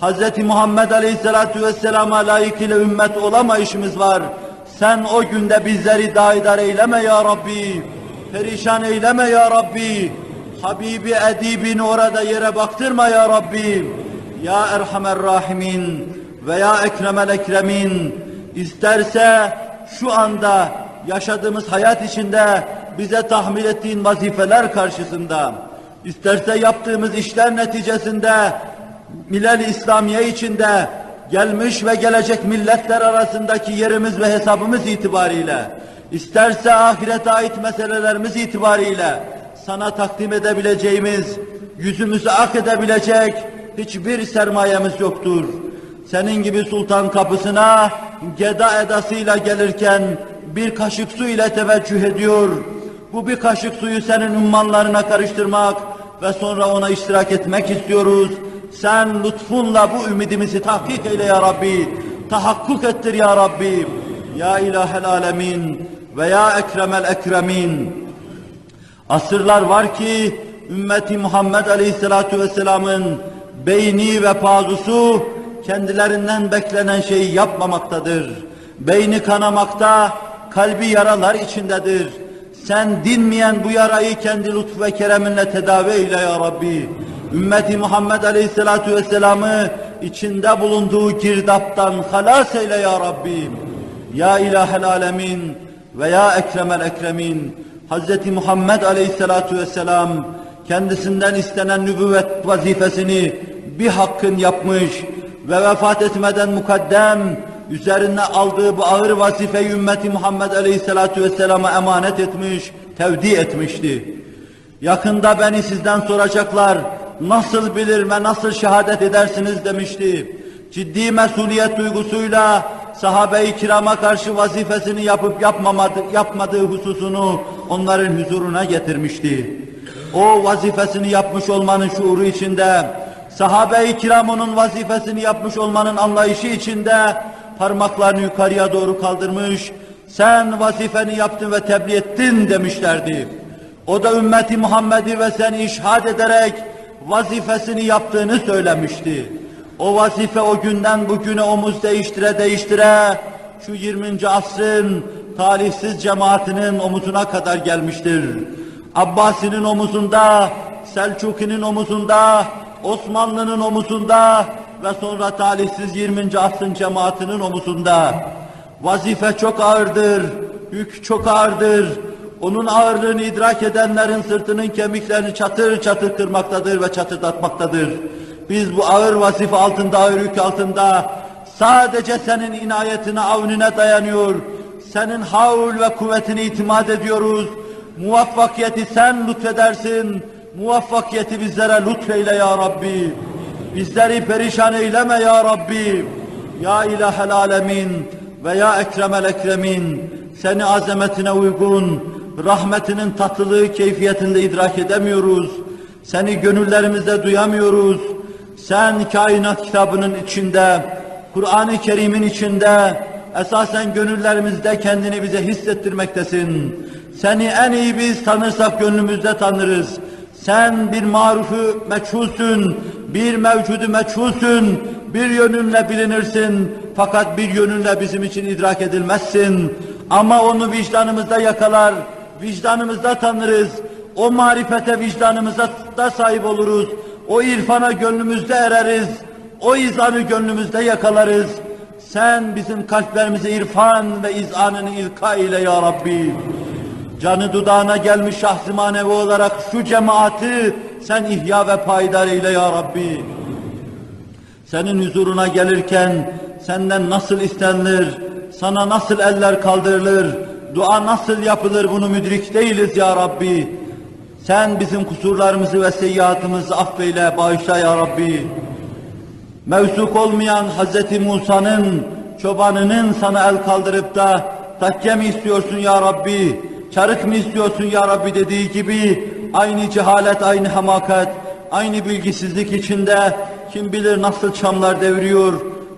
Hz. Muhammed Aleyhisselatü Vesselam'a layıkıyla ümmet olamayışımız var. Sen o günde bizleri daidar eyleme ya Rabbi. Perişan eyleme ya Rabbi. Habibi edibini orada yere baktırma ya Rabbi. Ya Erhamer Rahimin ve ya Ekremel Ekremin. İsterse şu anda yaşadığımız hayat içinde bize tahmil ettiğin vazifeler karşısında, isterse yaptığımız işler neticesinde milal İslamiye içinde gelmiş ve gelecek milletler arasındaki yerimiz ve hesabımız itibariyle, isterse ahirete ait meselelerimiz itibariyle sana takdim edebileceğimiz, yüzümüzü ak edebilecek hiçbir sermayemiz yoktur. Senin gibi sultan kapısına geda edasıyla gelirken bir kaşık su ile teveccüh ediyor. Bu bir kaşık suyu senin ummanlarına karıştırmak ve sonra ona iştirak etmek istiyoruz. Sen lütfunla bu ümidimizi tahkik eyle ya Rabbi. Tahakkuk ettir ya Rabbi. Ya ilahel alemin ve ya ekremel ekremin. Asırlar var ki ümmeti Muhammed Aleyhisselatü Vesselam'ın beyni ve pazusu kendilerinden beklenen şeyi yapmamaktadır. Beyni kanamakta, kalbi yaralar içindedir. Sen dinmeyen bu yarayı kendi lütfu ve kereminle tedavi eyle ya Rabbi. Ümmeti Muhammed Aleyhisselatü Vesselam'ı içinde bulunduğu girdaptan halas eyle ya Rabbi. Ya ilahel alemin ve ya ekremel ekremin. Hz. Muhammed Aleyhisselatü Vesselam kendisinden istenen nübüvvet vazifesini bir hakkın yapmış ve vefat etmeden mukaddem üzerine aldığı bu ağır vazifeyi ümmeti Muhammed Aleyhisselatü Vesselam'a emanet etmiş, tevdi etmişti. Yakında beni sizden soracaklar, nasıl bilir ve nasıl şehadet edersiniz demişti. Ciddi mesuliyet duygusuyla sahabe-i kirama karşı vazifesini yapıp yapmamadı, yapmadığı hususunu onların huzuruna getirmişti. O vazifesini yapmış olmanın şuuru içinde, sahabe-i kiramının vazifesini yapmış olmanın anlayışı içinde parmaklarını yukarıya doğru kaldırmış, sen vazifeni yaptın ve tebliğ ettin demişlerdi. O da ümmeti Muhammed'i ve seni işhad ederek vazifesini yaptığını söylemişti. O vazife o günden bugüne omuz değiştire değiştire şu 20. asrın talihsiz cemaatinin omuzuna kadar gelmiştir. Abbasi'nin omuzunda, Selçuki'nin omuzunda, Osmanlı'nın omuzunda ve sonra talihsiz 20. asrın cemaatinin omuzunda. Vazife çok ağırdır, yük çok ağırdır. Onun ağırlığını idrak edenlerin sırtının kemiklerini çatır çatır kırmaktadır ve çatırdatmaktadır. Biz bu ağır vazife altında, ağır yük altında sadece senin inayetine, avnine dayanıyor. Senin havl ve kuvvetini itimat ediyoruz. Muvaffakiyeti sen lütfedersin. Muvaffakiyeti bizlere lütfeyle ya Rabbi. Bizleri perişan eyleme ya Rabbi. Ya ilahel alemin ve ya ekremel ekremin. Seni azametine uygun, rahmetinin tatlılığı keyfiyetinde idrak edemiyoruz. Seni gönüllerimizde duyamıyoruz. Sen kainat kitabının içinde, Kur'an-ı Kerim'in içinde, esasen gönüllerimizde kendini bize hissettirmektesin. Seni en iyi biz tanırsak gönlümüzde tanırız. Sen bir marufu meçhulsün, bir mevcudu meçhulsün, bir yönünle bilinirsin fakat bir yönünle bizim için idrak edilmezsin. Ama onu vicdanımızda yakalar, vicdanımızda tanırız. O marifete vicdanımızda da sahip oluruz. O irfana gönlümüzde ereriz. O izanı gönlümüzde yakalarız. Sen bizim kalplerimize irfan ve izanını ilka ile ya Rabbi. Canı dudağına gelmiş şahs-ı manevi olarak şu cemaati sen ihya ve payidar eyle ya Rabbi. Senin huzuruna gelirken senden nasıl istenilir, sana nasıl eller kaldırılır, dua nasıl yapılır bunu müdrik değiliz ya Rabbi. Sen bizim kusurlarımızı ve seyyiatımızı affeyle, bağışla ya Rabbi. Mevsuk olmayan Hz. Musa'nın çobanının sana el kaldırıp da takke mi istiyorsun ya Rabbi, çarık mı istiyorsun ya Rabbi dediği gibi aynı cehalet, aynı hamakat, aynı bilgisizlik içinde kim bilir nasıl çamlar deviriyor,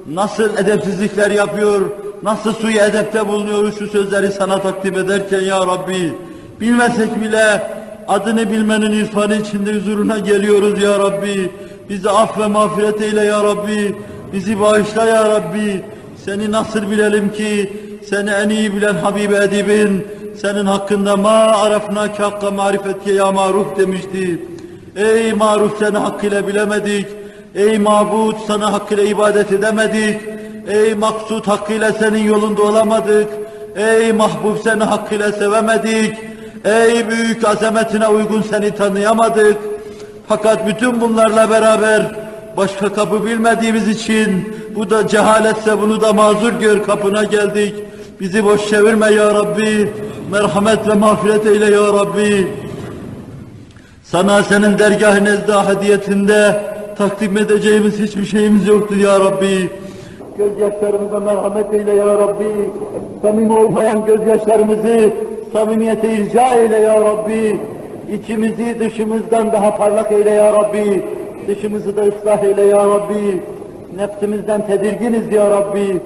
nasıl edepsizlikler yapıyor, nasıl suyu edepte bulunuyor şu sözleri sana takdim ederken ya Rabbi, bilmesek bile adını bilmenin irfanı içinde huzuruna geliyoruz ya Rabbi. Bizi af ve mağfiret eyle ya Rabbi. Bizi bağışla ya Rabbi. Seni nasıl bilelim ki seni en iyi bilen Habibi Edib'in senin hakkında ma arafna ki hakka marifetke ya maruf demişti. Ey maruf seni hakkıyla bilemedik. Ey mabut sana hakkıyla ibadet edemedik. Ey maksut hakkıyla senin yolunda olamadık. Ey mahbub seni hakkıyla sevemedik. Ey büyük azametine uygun seni tanıyamadık. Fakat bütün bunlarla beraber başka kapı bilmediğimiz için bu da cehaletse bunu da mazur gör kapına geldik. Bizi boş çevirme ya Rabbi. Merhamet ve mağfiret eyle ya Rabbi. Sana senin dergah-ı nezda hediyetinde takdim edeceğimiz hiçbir şeyimiz yoktur ya Rabbi. Gözyaşlarımıza merhamet eyle ya Rabbi. Samimi olmayan gözyaşlarımızı samimiyete ilca eyle ya Rabbi. İçimizi dışımızdan daha parlak eyle ya Rabbi. Dışımızı da ıslah eyle ya Rabbi. Nefsimizden tedirginiz ya Rabbi.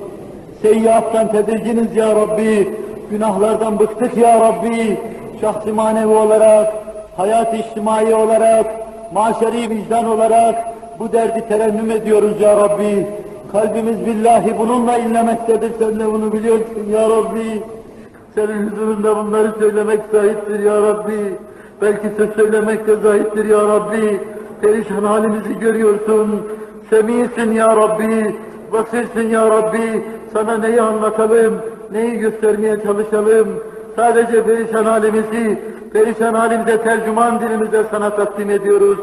Seyyiattan tedirginiz ya Rabbi. Günahlardan bıktık ya Rabbi. Şahsi manevi olarak, hayat içtimai olarak, maşeri vicdan olarak bu derdi terennüm ediyoruz ya Rabbi. Kalbimiz billahi bununla inlemektedir. Sen de bunu biliyorsun ya Rabbi. Senin huzurunda bunları söylemek sahiptir ya Rabbi. Belki söz söylemek de zahittir ya Rabbi. Perişan halimizi görüyorsun. Semisin ya Rabbi. Basirsin ya Rabbi. Sana neyi anlatalım, neyi göstermeye çalışalım. Sadece perişan halimizi, perişan halimize tercüman dilimizde sana takdim ediyoruz.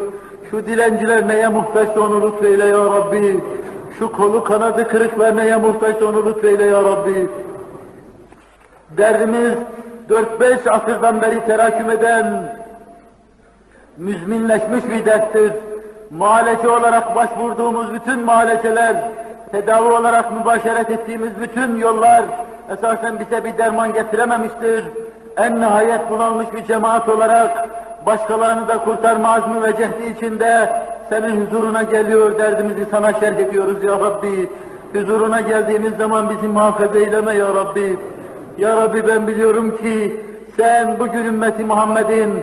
Şu dilenciler neye muhtaç onu lütfeyle ya Rabbi. Şu kolu kanadı kırıklar neye muhtaç onu lütfeyle ya Rabbi. Derdimiz 4-5 asırdan beri teraküm eden müzminleşmiş bir derttir. Muhalece olarak başvurduğumuz bütün muhaleceler, tedavi olarak mübaşeret ettiğimiz bütün yollar esasen bize bir derman getirememiştir. En nihayet bunalmış bir cemaat olarak başkalarını da kurtarma azmi ve cehdi içinde senin huzuruna geliyor, derdimizi sana şerh ediyoruz ya Rabbi. Huzuruna geldiğimiz zaman bizi muhafaza eyleme ya Rabbi. Ya Rabbi ben biliyorum ki sen bugün ümmeti Muhammed'in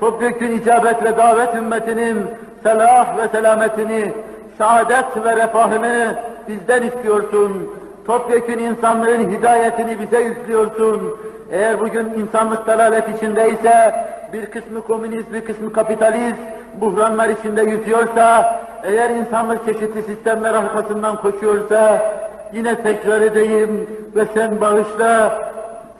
topyekun icabet ve davet ümmetinin selah ve selametini, saadet ve refahını bizden istiyorsun. Topyekun insanlığın hidayetini bize yüklüyorsun. Eğer bugün insanlık dalalet içindeyse, bir kısmı komünist, bir kısmı kapitalist, buhranlar içinde yüzüyorsa, eğer insanlık çeşitli sistemler arkasından koşuyorsa, yine tekrar edeyim ve sen bağışla,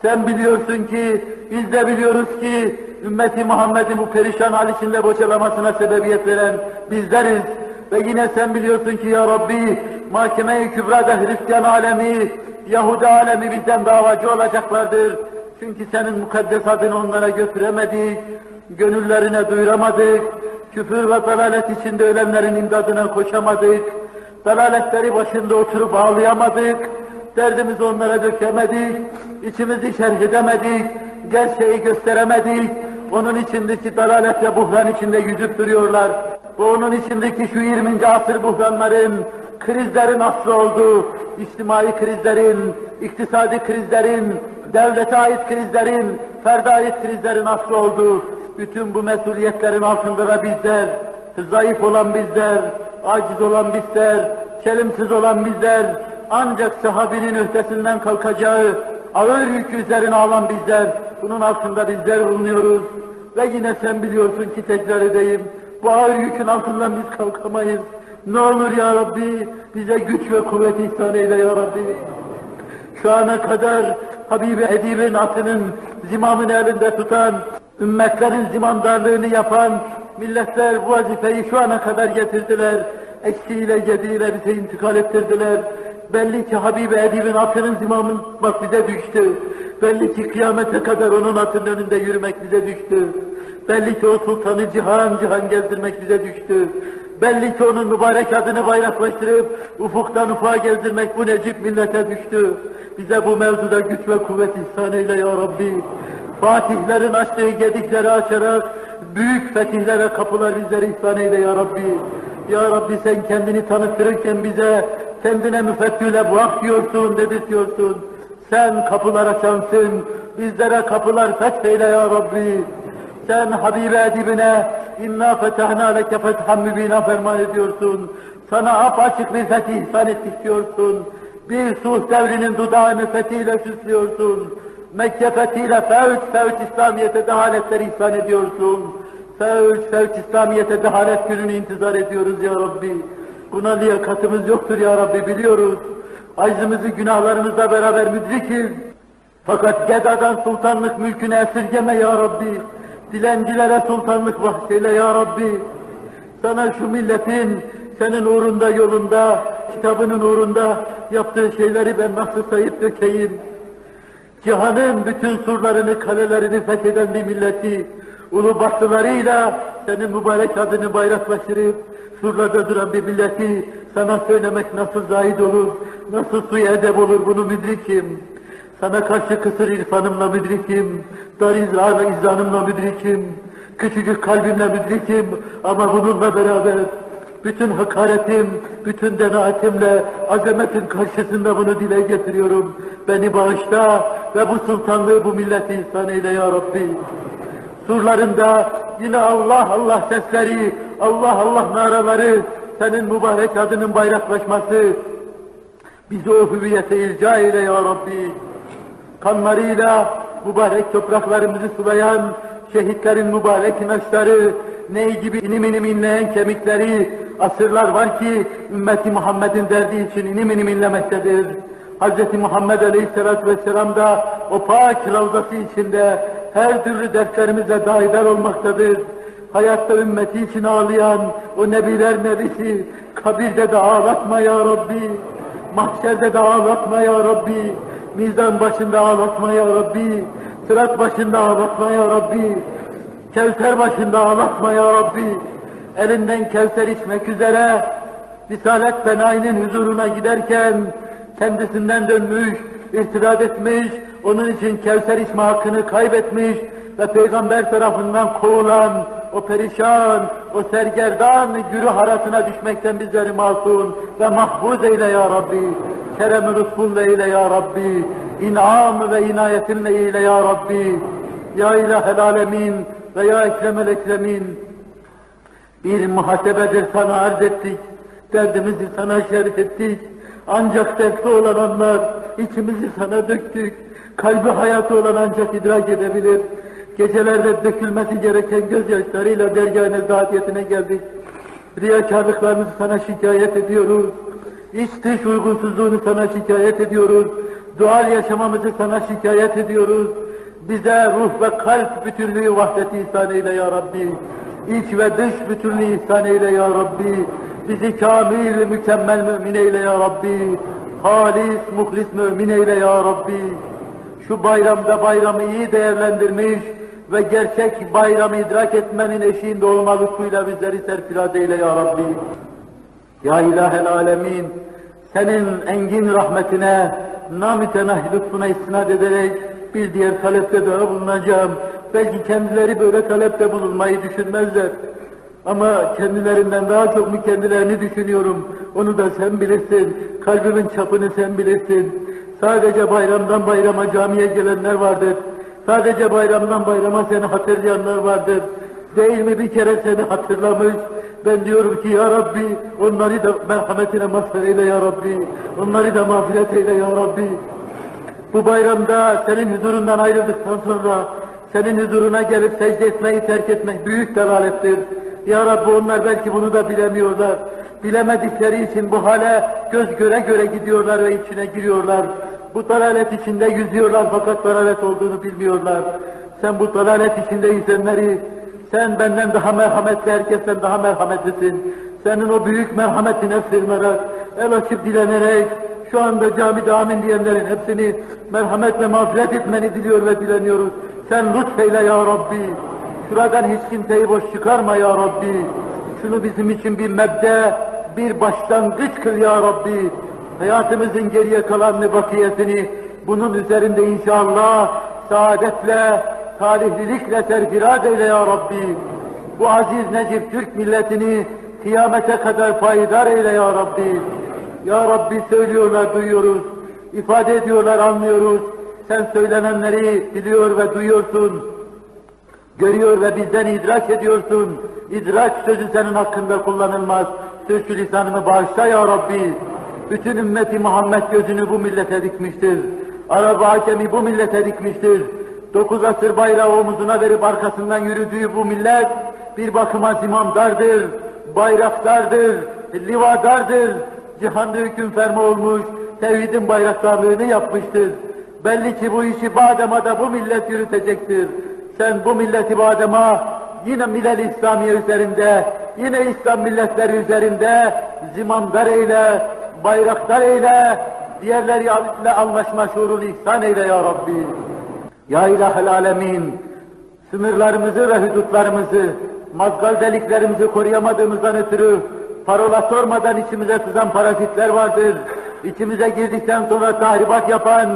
sen biliyorsun ki, biz de biliyoruz ki, ümmeti Muhammed'in bu perişan hal içinde boçalamasına sebebiyet veren bizleriz. Ve yine sen biliyorsun ki ya Rabbi, mahkeme-i kübrada Hristiyan alemi, Yahudi alemi bizden davacı olacaklardır. Çünkü senin mukaddes adını onlara götüremedik, gönüllerine duyuramadık, küfür ve dalalet içinde ölenlerin imdadına koşamadık, dalaletleri başında oturup ağlayamadık, derdimizi onlara dökemedik, içimizi şerh edemedik, gerçeği gösteremedik, onun içindeki dalalet ve buhran içinde yüzüp duruyorlar. Bu onun içindeki şu 20. asır buhranların, krizlerin aslı olduğu, içtimai krizlerin, iktisadi krizlerin, devlete ait krizlerin, ferde ait krizlerin aslı olduğu, bütün bu mesuliyetlerin altında da bizler, zayıf olan bizler, aciz olan bizler, çelimsiz olan bizler, ancak sahabinin öhtesinden kalkacağı, ağır yük üzerine alan bizler, bunun altında bizler bulunuyoruz. Ve yine sen biliyorsun ki tekrar edeyim, bu ağır yükün altından biz kalkamayız. Ne olur ya Rabbi, bize güç ve kuvvet ihsan eyle ya Rabbi. Şu ana kadar Habibi Edib'in atının zimamını elinde tutan, ümmetlerin zimandarlığını yapan milletler bu vazifeyi şu ana kadar getirdiler. Eksiğiyle gediğiyle bize intikal ettirdiler. Belli ki Habibi Edib'in atının zimamı bak bize düştü. Belli ki kıyamete kadar onun atının önünde yürümek bize düştü. Belli ki o sultanı cihan cihan gezdirmek bize düştü. Belli ki onun mübarek adını bayraklaştırıp ufuktan ufağa gezdirmek bu necip millete düştü. Bize bu mevzuda güç ve kuvvet ihsan eyle ya Rabbi. Fatihlerin açtığı gedikleri açarak büyük fetihlere kapılar bizlere ihsan eyle ya Rabbi. Ya Rabbi sen kendini tanıtırırken bize kendine müfettüle buak diyorsun, dedirtiyorsun. Sen kapılar açansın, bizlere kapılar fetheyle ya Rabbi. Sen Habibe edibine inna fetahna leke fethan mübina ferman ediyorsun. Sana apaçık bir fetih ihsan ettik diyorsun. Bir sulh devrinin dudağını fethiyle süslüyorsun. Mekke fethiyle fevç fevç İslamiyet'e dehaletleri ihsan ediyorsun. Fevç fevç İslamiyet'e dehalet gününü intizar ediyoruz ya Rabbi. Buna liyakatımız yoktur ya Rabbi biliyoruz. Aczımızı günahlarımızla beraber müdrikiz. Fakat Geda'dan sultanlık mülkünü esirgeme ya Rabbi. Dilencilere sultanlık bahşeyle ya Rabbi. Sana şu milletin senin uğrunda yolunda, kitabının uğrunda yaptığı şeyleri ben nasıl sayıp dökeyim. Cihanın bütün surlarını, kalelerini fetheden bir milleti, ulu başlılarıyla senin mübarek adını bayraklaştırıp, surlarda duran bir milleti sana söylemek nasıl zahid olur, nasıl suyu edep olur bunu müdrikim. Sana karşı kısır irfanımla müdrikim, dar izrarla izanımla müdrikim, küçücük kalbimle müdrikim ama bununla beraber bütün hakaretim, bütün denaatimle azametin karşısında bunu dile getiriyorum. Beni bağışla ve bu sultanlığı bu milleti ihsan eyle ya Rabbi. Surlarında yine Allah Allah sesleri, Allah Allah naraları, senin mübarek adının bayraklaşması, bizi o hüviyete ilca eyle ya Rabbi. Kanlarıyla mübarek topraklarımızı sulayan şehitlerin mübarek inançları, ney gibi inim inim inleyen kemikleri, asırlar var ki ümmeti Muhammed'in derdi için inim inim inlemektedir. Hz. Muhammed Aleyhisselatü Vesselam da o pak ravzası içinde her türlü derslerimizle dahiler olmaktadır. Hayatta ümmeti için ağlayan o nebiler nebisi, kabirde de ağlatma ya Rabbi, mahşerde de ağlatma ya Rabbi, mizan başında ağlatma ya Rabbi, sırat başında ağlatma ya Rabbi, Kevser başında ağlatma ya Rabbi. Elinden kevser içmek üzere Risalet Benai'nin huzuruna giderken kendisinden dönmüş, irtidat etmiş, onun için kevser içme hakkını kaybetmiş ve peygamber tarafından kovulan o perişan, o sergerdan güruh arasına düşmekten bizleri masum ve mahfuz eyle ya Rabbi. Kerem-i lütfunla eyle ya Rabbi. İnam ve inayetinle eyle ya Rabbi. Ya ilahel alemin ve ya ekremel ekremin. Bir muhasebedir sana arz ettik. Derdimizi sana şerh ettik. Ancak dertli olan anlar, içimizi sana döktük. Kalbi hayatı olan ancak idrak edebilir. Gecelerde dökülmesi gereken gözyaşlarıyla dergâh nezahiyetine geldik. Riyakarlıklarımızı sana şikayet ediyoruz. İç dış uygunsuzluğunu sana şikayet ediyoruz. Doğal yaşamamızı sana şikayet ediyoruz. Bize ruh ve kalp bütünlüğü vahdeti ihsan eyle ya Rabbi. İç ve dış bütünlüğü ihsan eyle ya Rabbi. Bizi kamil, mükemmel mümin eyle ya Rabbi. Halis, muhlis mümin eyle ya Rabbi. Şu bayramda bayramı iyi değerlendirmiş ve gerçek bayramı idrak etmenin eşiğinde olma lütfuyla bizleri serfiraz eyle ya Rabbi. Ya ilahel alemin, senin engin rahmetine, namütenah lütfuna istinad ederek bir diğer talepte daha bulunacağım. Belki kendileri böyle talepte bulunmayı düşünmezler. Ama kendilerinden daha çok mu kendilerini düşünüyorum. Onu da sen bilirsin. Kalbimin çapını sen bilirsin. Sadece bayramdan bayrama camiye gelenler vardır. Sadece bayramdan bayrama seni hatırlayanlar vardır. Değil mi bir kere seni hatırlamış. Ben diyorum ki ya Rabbi onları da merhametine mazhar eyle ya Rabbi. Onları da mağfiret eyle ya Rabbi. Bu bayramda senin huzurundan ayrıldıktan sonra senin huzuruna gelip secde etmeyi terk etmek büyük delalettir. Ya Rabbi onlar belki bunu da bilemiyorlar. Bilemedikleri için bu hale göz göre göre gidiyorlar ve içine giriyorlar. Bu dalalet içinde yüzüyorlar fakat dalalet olduğunu bilmiyorlar. Sen bu dalalet içinde yüzenleri, sen benden daha merhametli, herkesten daha merhametlisin. Senin o büyük merhametine sığınarak, el açıp dilenerek, şu anda camide amin diyenlerin hepsini merhametle mağfiret etmeni diliyor ve dileniyoruz. Sen lütfeyle ya Rabbi. Şuradan hiç kimseyi boş çıkarma ya Rabbi. Şunu bizim için bir mebde, bir başlangıç kıl ya Rabbi. Hayatımızın geriye kalan bakiyesini bunun üzerinde inşallah saadetle, talihlilikle serfiraz eyle ya Rabbi. Bu aziz Necip Türk milletini kıyamete kadar payidar eyle ya Rabbi. Ya Rabbi söylüyorlar, duyuyoruz. ifade ediyorlar, anlıyoruz. Sen söylenenleri biliyor ve duyuyorsun. Görüyor ve bizden idrak ediyorsun. İdrak sözü senin hakkında kullanılmaz. Sürçü lisanımı bağışla ya Rabbi. Bütün ümmeti Muhammed gözünü bu millete dikmiştir. Arap hakemi bu millete dikmiştir. Dokuz asır bayrağı omuzuna verip arkasından yürüdüğü bu millet bir bakıma zimamdardır, bayraktardır, livadardır. Cihanda hüküm ferma olmuş, tevhidin bayraktarlığını yapmıştır. Belli ki bu işi Badem'a da bu millet yürütecektir. Sen bu milleti Badem'a yine Milal İslamiye üzerinde, yine İslam milletleri üzerinde zimamdar eyle, bayraktar eyle, diğerleriyle anlaşma şuurunu ihsan eyle ya Rabbi. Ya İlahel Alemin, sınırlarımızı ve hudutlarımızı, mazgal deliklerimizi koruyamadığımızdan ötürü parola sormadan içimize sızan parazitler vardır. İçimize girdikten sonra tahribat yapan,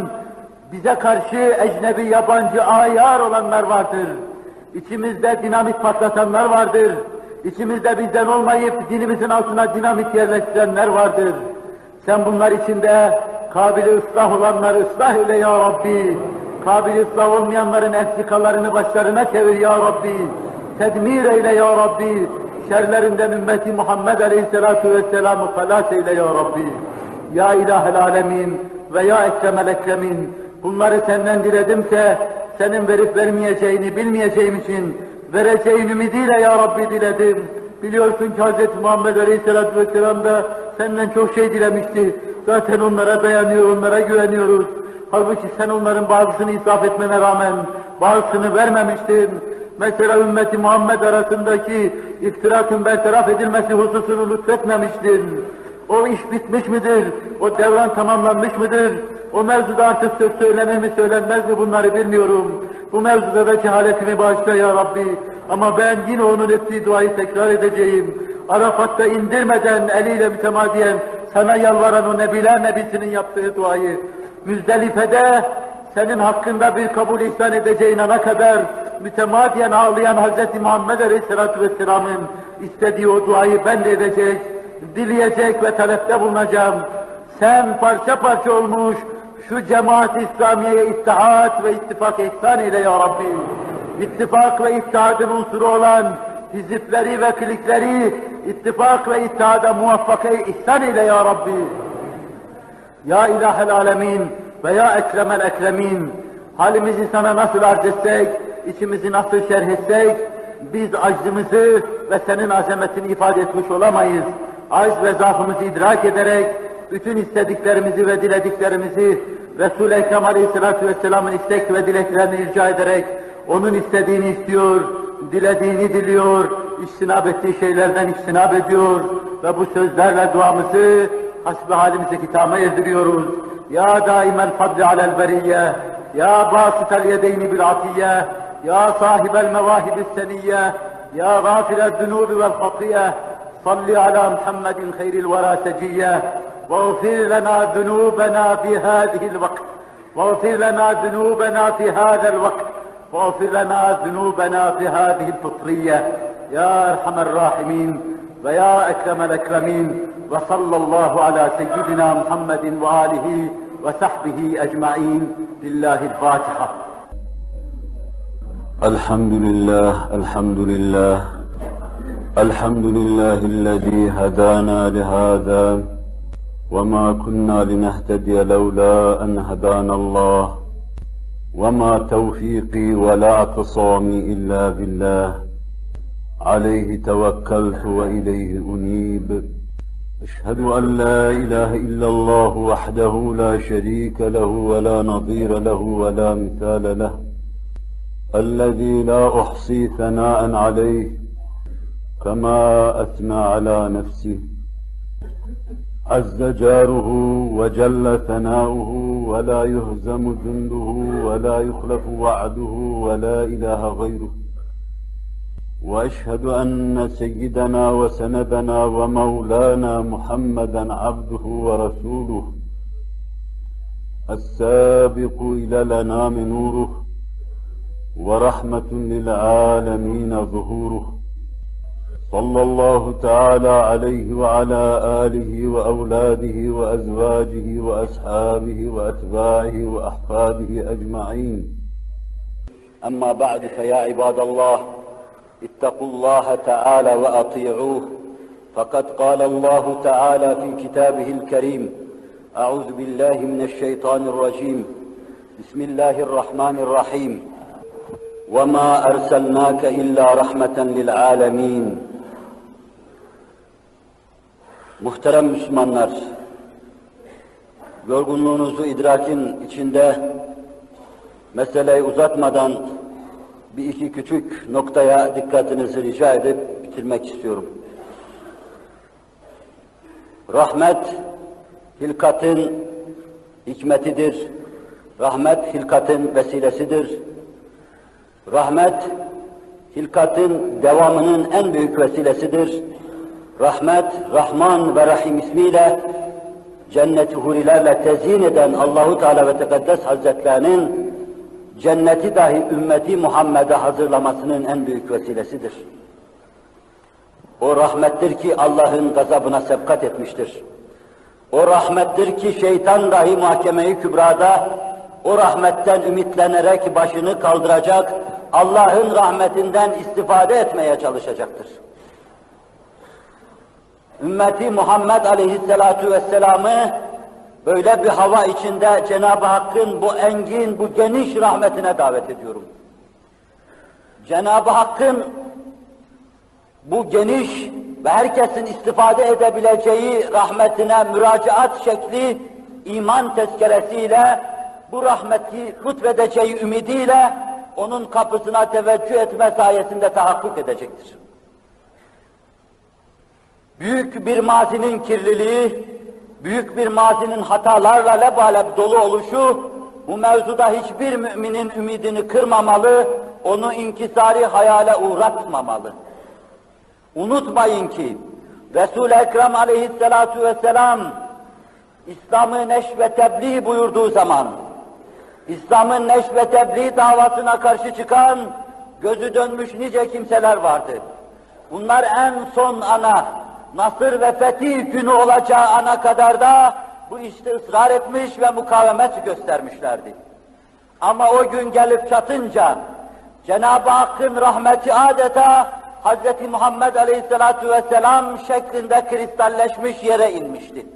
bize karşı ecnebi, yabancı, ayar olanlar vardır. İçimizde dinamit patlatanlar vardır. İçimizde bizden olmayıp dinimizin altına dinamit yerleştirenler vardır. Sen bunlar içinde kabili ıslah olanları ıslah eyle ya Rabbi. Kabili ıslah olmayanların eksikalarını başlarına çevir ya Rabbi. Tedmir eyle ya Rabbi. Şerlerinden ümmeti Muhammed Aleyhisselatu Vesselam'ı halas eyle ya Rabbi. Ya İlahel Alemin ve Ya Ekremel Ekremin. Bunları senden diledimse senin verip vermeyeceğini bilmeyeceğim için vereceğin ümidiyle ya Rabbi diledim. Biliyorsun ki Hz. Muhammed Aleyhisselatü Vesselam da senden çok şey dilemişti. Zaten onlara dayanıyor, onlara güveniyoruz. Halbuki sen onların bazısını israf etmene rağmen bazısını vermemiştin. Mesela ümmeti Muhammed arasındaki iftirakın bertaraf edilmesi hususunu lütfetmemiştin. O iş bitmiş midir? O devran tamamlanmış mıdır? O mevzuda artık söz söylenir mi söylenmez mi bunları bilmiyorum. Bu mevzuda da cehaletimi bağışla ya Rabbi. Ama ben yine onun ettiği duayı tekrar edeceğim. Arafat'ta indirmeden eliyle mütemadiyen sana yalvaran o Nebiler Nebisi'nin yaptığı duayı. Müzdelife'de senin hakkında bir kabul ihsan edeceğin ana kadar mütemadiyen ağlayan Hz. Muhammed Aleyhisselatü Vesselam'ın istediği o duayı ben de edecek, dileyecek ve talepte bulunacağım. Sen parça parça olmuş şu cemaat-i İslamiye'ye ittihat ve ittifak ihsan eyle ya Rabbi. İttifak ve ittihadın unsuru olan hizipleri ve klikleri ittifak ve ittihada muvaffakayı ihsan eyle ya Rabbi. Ya İlahel Alemin ve Ya Ekremel Ekremin halimizi sana nasıl arz etsek, içimizi nasıl şerh etsek, biz aczımızı ve senin azametini ifade etmiş olamayız. Acz ve zaafımızı idrak ederek, bütün istediklerimizi ve dilediklerimizi Resul-i Ekrem Aleyhisselatü Vesselam'ın istek ve dileklerini irca ederek, onun istediğini istiyor, dilediğini diliyor, iştinab ettiği şeylerden iştinab ediyor ve bu sözlerle duamızı hasbi halimize kitama erdiriyoruz. Ya daimel fadli alel beriyye, ya basitel yedeyni bil atiyye, ya sahibel mevahibis seniyye, ya gafirel zunubi vel hatiye, salli ala Muhammedin hayril vera seciyye, واغفر لنا ذنوبنا في هذه الوقت واغفر لنا ذنوبنا في هذا الوقت واغفر لنا ذنوبنا في هذه الفطرية. يا أرحم الراحمين ويا أكرم الأكرمين وصلى الله على سيدنا محمد وآله وصحبه أجمعين. لله الفاتحة. الحمد لله الحمد لله. الحمد لله الذي هدانا لهذا وما كنا لنهتدي لولا أن هدانا الله وما توفيقي ولا اعتصامي إلا بالله عليه توكلت وإليه أنيب أشهد أن لا إله إلا الله وحده لا شريك له ولا نظير له ولا مثال له الذي لا أحصي ثناء عليه كما أثنى على نفسه. عز جاره وجل ثناؤه ولا يهزم جنده ولا يخلف وعده ولا إله غيره. وأشهد أن سيدنا وسندنا ومولانا محمدا عبده ورسوله. السابق إلى الأنام نوره ورحمة للعالمين ظهوره. صلى الله تعالى عليه وعلى آله وأولاده وأزواجه وأصحابه وأتباعه وأحفاده أجمعين. أما بعد فيا عباد الله اتقوا الله تعالى وأطيعوه. فقد قال الله تعالى في كتابه الكريم أعوذ بالله من الشيطان الرجيم. بسم الله الرحمن الرحيم. وما أرسلناك إلا رحمة للعالمين. Muhterem Müslümanlar, yorgunluğunuzu idrakin içinde meseleyi uzatmadan bir iki küçük noktaya dikkatinizi rica edip bitirmek istiyorum. Rahmet, hilkatın hikmetidir. Rahmet, hilkatın vesilesidir. Rahmet, hilkatın devamının en büyük vesilesidir. Rahmet, Rahman ve Rahim ismiyle cenneti hurilerle tezyin eden Allahu Teala ve Tekaddes Hazretlerinin cenneti dahi ümmeti Muhammed'e hazırlamasının en büyük vesilesidir. O rahmettir ki Allah'ın gazabına sebkat etmiştir. O rahmettir ki şeytan dahi mahkemeyi kübrada o rahmetten ümitlenerek başını kaldıracak, Allah'ın rahmetinden istifade etmeye çalışacaktır. Ümmeti Muhammed Aleyhisselatu Vesselam'ı böyle bir hava içinde Cenab-ı Hakk'ın bu engin, bu geniş rahmetine davet ediyorum. Cenab-ı Hakk'ın bu geniş ve herkesin istifade edebileceği rahmetine müracaat şekli iman tezkeresiyle bu rahmeti lütfedeceği ümidiyle onun kapısına teveccüh etme sayesinde tahakkuk edecektir. Büyük bir mazinin kirliliği, büyük bir mazinin hatalarla lebalep dolu oluşu, bu mevzuda hiçbir müminin ümidini kırmamalı, onu inkisari hayale uğratmamalı. Unutmayın ki, Resul-i Ekrem aleyhissalatu vesselam, İslam'ı neşv ve tebliğ buyurduğu zaman, İslam'ın neşv ve tebliğ davasına karşı çıkan, gözü dönmüş nice kimseler vardı. Bunlar en son ana, nasır ve fetih günü olacağı ana kadar da bu işte ısrar etmiş ve mukavemet göstermişlerdi. Ama o gün gelip çatınca Cenab-ı Hakk'ın rahmeti adeta Hz. Muhammed Aleyhisselatü Vesselam şeklinde kristalleşmiş yere inmişti.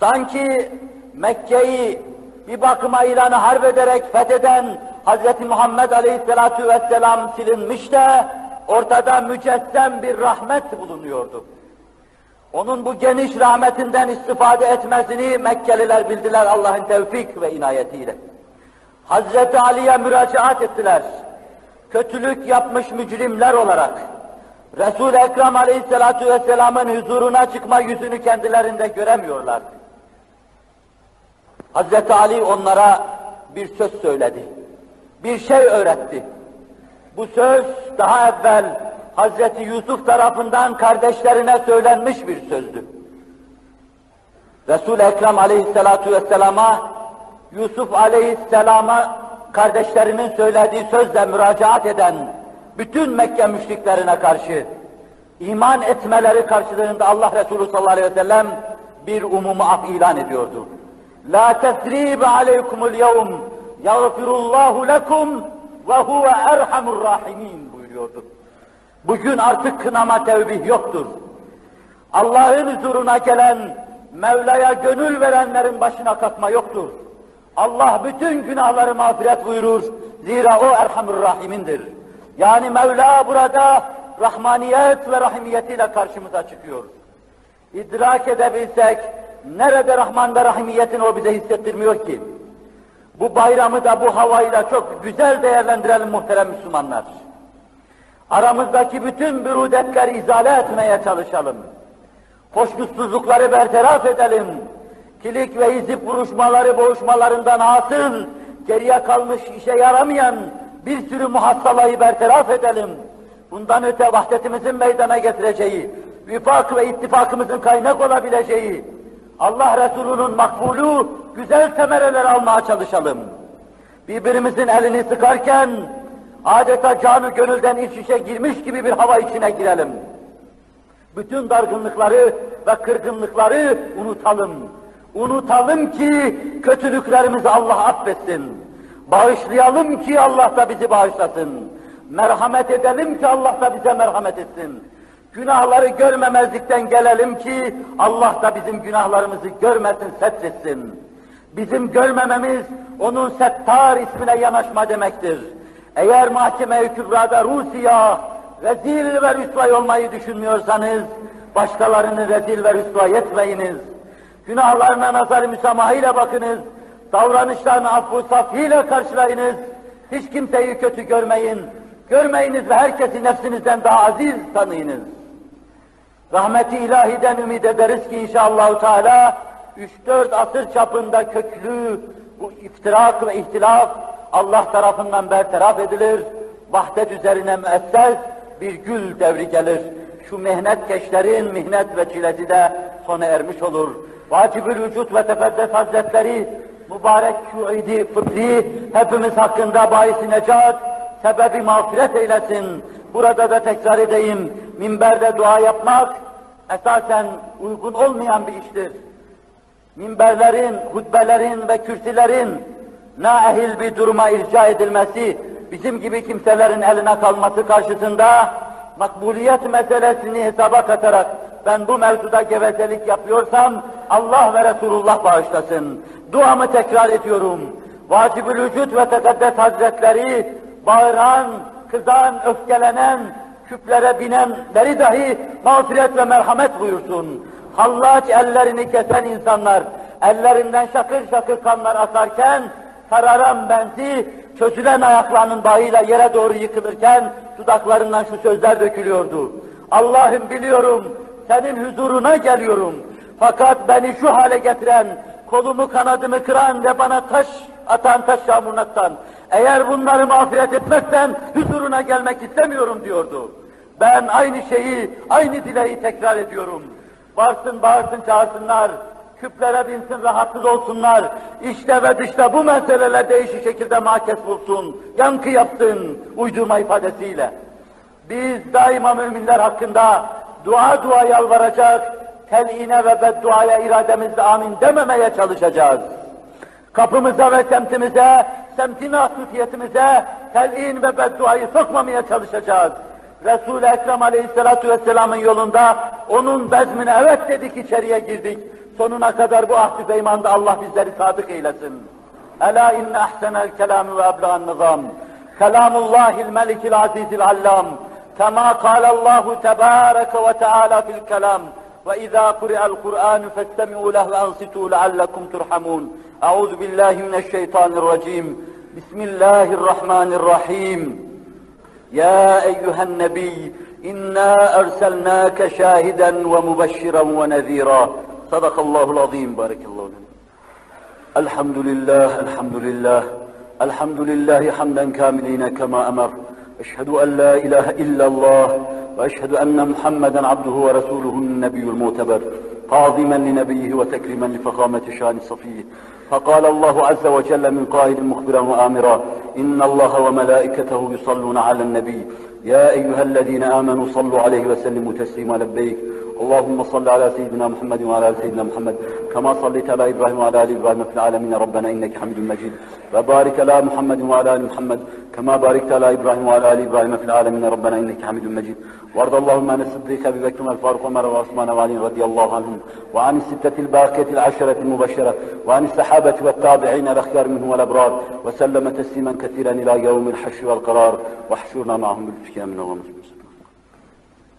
Sanki Mekke'yi bir bakıma ilanı harp ederek fetheden Hz. Muhammed Aleyhisselatü Vesselam silinmiş de ortada mücessem bir rahmet bulunuyordu. Onun bu geniş rahmetinden istifade etmesini Mekkeliler bildiler Allah'ın tevfik ve inayetiyle. Hazreti Ali'ye müracaat ettiler. Kötülük yapmış mücrimler olarak Resul-i Ekrem Aleyhisselatü Vesselam'ın huzuruna çıkma yüzünü kendilerinde göremiyorlardı. Hazreti Ali onlara bir söz söyledi. Bir şey öğretti. Bu söz daha evvel Hazreti Yusuf tarafından kardeşlerine söylenmiş bir sözdü. Resul-i Ekrem aleyhissalatu vesselama, Yusuf aleyhisselama kardeşlerinin söylediği sözle müracaat eden bütün Mekke müşriklerine karşı iman etmeleri karşılığında Allah Resulü sallallahu aleyhi ve sellem bir umumu af ilan ediyordu. La tesribe aleykumul yevm yağfirullahu lekum ve huve erhamur rahimin buyuruyordu. Bugün artık kınama tevbih yoktur. Allah'ın huzuruna gelen, Mevla'ya gönül verenlerin başına kalkma yoktur. Allah bütün günahları mağfiret buyurur. Zira o Erhamur Rahim'indir. Yani Mevla burada rahmaniyet ve rahimiyetiyle karşımıza çıkıyor. İdrak edebilsek, nerede Rahman ve Rahimiyetini o bize hissettirmiyor ki? Bu bayramı da bu havayla çok güzel değerlendirelim muhterem Müslümanlar. Aramızdaki bütün bürudetleri izale etmeye çalışalım. Hoşnutsuzlukları bertaraf edelim. Kilik ve hizip vuruşmaları, boğuşmalarından hasıl, geriye kalmış işe yaramayan bir sürü muhassalayı bertaraf edelim. bundan öte vahdetimizin meydana getireceği, vifak ve ittifakımızın kaynak olabileceği, Allah Resulü'nün makbulu güzel semereler almaya çalışalım. Birbirimizin elini sıkarken adeta canı gönülden iç içe girmiş gibi bir hava içine girelim. Bütün dargınlıkları ve kırgınlıkları unutalım. Unutalım ki kötülüklerimizi Allah affetsin. Bağışlayalım ki Allah da bizi bağışlasın. Merhamet edelim ki Allah da bize merhamet etsin. Günahları görmemezlikten gelelim ki Allah da bizim günahlarımızı görmesin, setretsin. Bizim görmememiz onun settar ismine yanaşma demektir. Eğer mahkeme-i kübrada Rusya rezil ve rüsvay olmayı düşünmüyorsanız başkalarını rezil ve rüsvay etmeyiniz. Günahlarına nazar-ı müsamahayla bakınız. Davranışlarını affı safiyle karşılayınız. Hiç kimseyi kötü görmeyin. Görmeyiniz ve herkesi nefsinizden daha aziz tanıyınız. Rahmeti ilahiden ümit ederiz ki inşallah Teala 3-4 asır çapında köklü bu iftirak ve ihtilaf Allah tarafından bertaraf edilir. Vahdet üzerine müesses bir gül devri gelir. Şu keşlerin mihnet ve çilesi de sona ermiş olur. Vacibül vücut ve tefeddes hazretleri mübarek şu idi fıtri hepimiz hakkında bahis necat, sebebi mağfiret eylesin. Burada da tekrar edeyim, minberde dua yapmak esasen uygun olmayan bir iştir. Minberlerin, hutbelerin ve kürsülerin naehil bir duruma irca edilmesi, bizim gibi kimselerin eline kalması karşısında makbuliyet meselesini hesaba katarak ben bu mevzuda gevezelik yapıyorsam Allah ve Resulullah bağışlasın. Duamı tekrar ediyorum. Vacibül vücut ve tekaddes hazretleri bağıran, kızan, öfkelenen, küplere binenleri dahi mağfiret ve merhamet buyursun. Hallaç ellerini kesen insanlar, ellerinden şakır şakır kanlar akarken, kararan benzi, çözülen ayaklarının bağıyla yere doğru yıkılırken, dudaklarından şu sözler dökülüyordu. Allah'ım biliyorum, senin huzuruna geliyorum. Fakat beni şu hale getiren, kolumu kanadımı kıran ve bana taş atan taş yağmurunaktan, eğer bunları mağfiret etmezsen huzuruna gelmek istemiyorum diyordu. Ben aynı şeyi, aynı dileği tekrar ediyorum. Varsın, bağırsın, çağırsınlar, küplere binsin, rahatsız olsunlar. İşte ve dışta bu meseleler değişik şekilde mahkes bulsun, yankı yapsın uydurma ifadesiyle. Biz daima müminler hakkında dua dua yalvaracak, teline ve bedduaya irademizle amin dememeye çalışacağız. Kapımıza ve semtimize, semtin asutiyetimize telin ve bedduayı sokmamaya çalışacağız. Resul-i Ekrem Aleyhisselatü Vesselam'ın yolunda onun bezmine evet dedik içeriye girdik. Sonuna kadar bu ahd-i peymanda Allah bizleri sadık eylesin. Ela inne ahsenel kelam ve ebla'n nizam. Kelamullahil melikil azizil allam. Kema kâlallahu tebâreke ve teâlâ fil kelam. وإذا قرئ القرآن فاستمعوا له وأنصتوا لعلكم ترحمون أعوذ بالله من الشيطان الرجيم بسم الله الرحمن الرحيم يا أيها النبي إنا أرسلناك شاهدا ومبشرا ونذيرا صدق الله العظيم. بارك الله لنا الحمد لله الحمد لله الحمد لله حمدا كاملين كما أمر. أشهد أن لا إله إلا الله وأشهد أن محمدا عبده ورسوله النبي المعتبر تعظيما لنبيه وتكريما لفخامة شان صفيه. فقال الله عز وجل من قائل مخبرا وآمرا إن الله وملائكته يصلون على النبي. يا أيها الذين آمنوا صلوا عليه وسلموا تسليما لبيك. اللهم صل على سيدنا محمد وعلى آل سيدنا محمد. كما صليت على إبراهيم وعلى آل إبراهيم في العالمين ربنا إنك حميد مجيد. وبارك على محمد وعلى آل محمد. كما باركت على إبراهيم وعلى آل إبراهيم في العالمين ربنا إنك حميد مجيد. وارض اللهم عن الصديق أبي بكر الفاروق عمر وعثمان وعلي رضي الله عنهم. وعن الستة الباقية العشرة المبشرة. وعن الصحابة والتابعين الأخيار منهم والأبرار. وسلم تسليما كثيرا إلى يوم الحشر والقرار. واحشرنا معهم بالفتيا من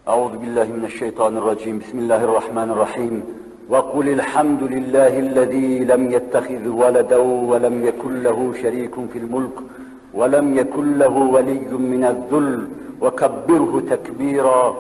أعوذ بالله من الشيطان الرجيم. بسم الله الرحمن الرحيم. وقل الحمد لله الذي لم يتخذ ولدا ولم يكن له شريك في الملك ولم يكن له ولي من الذل. وكبره تكبيرا.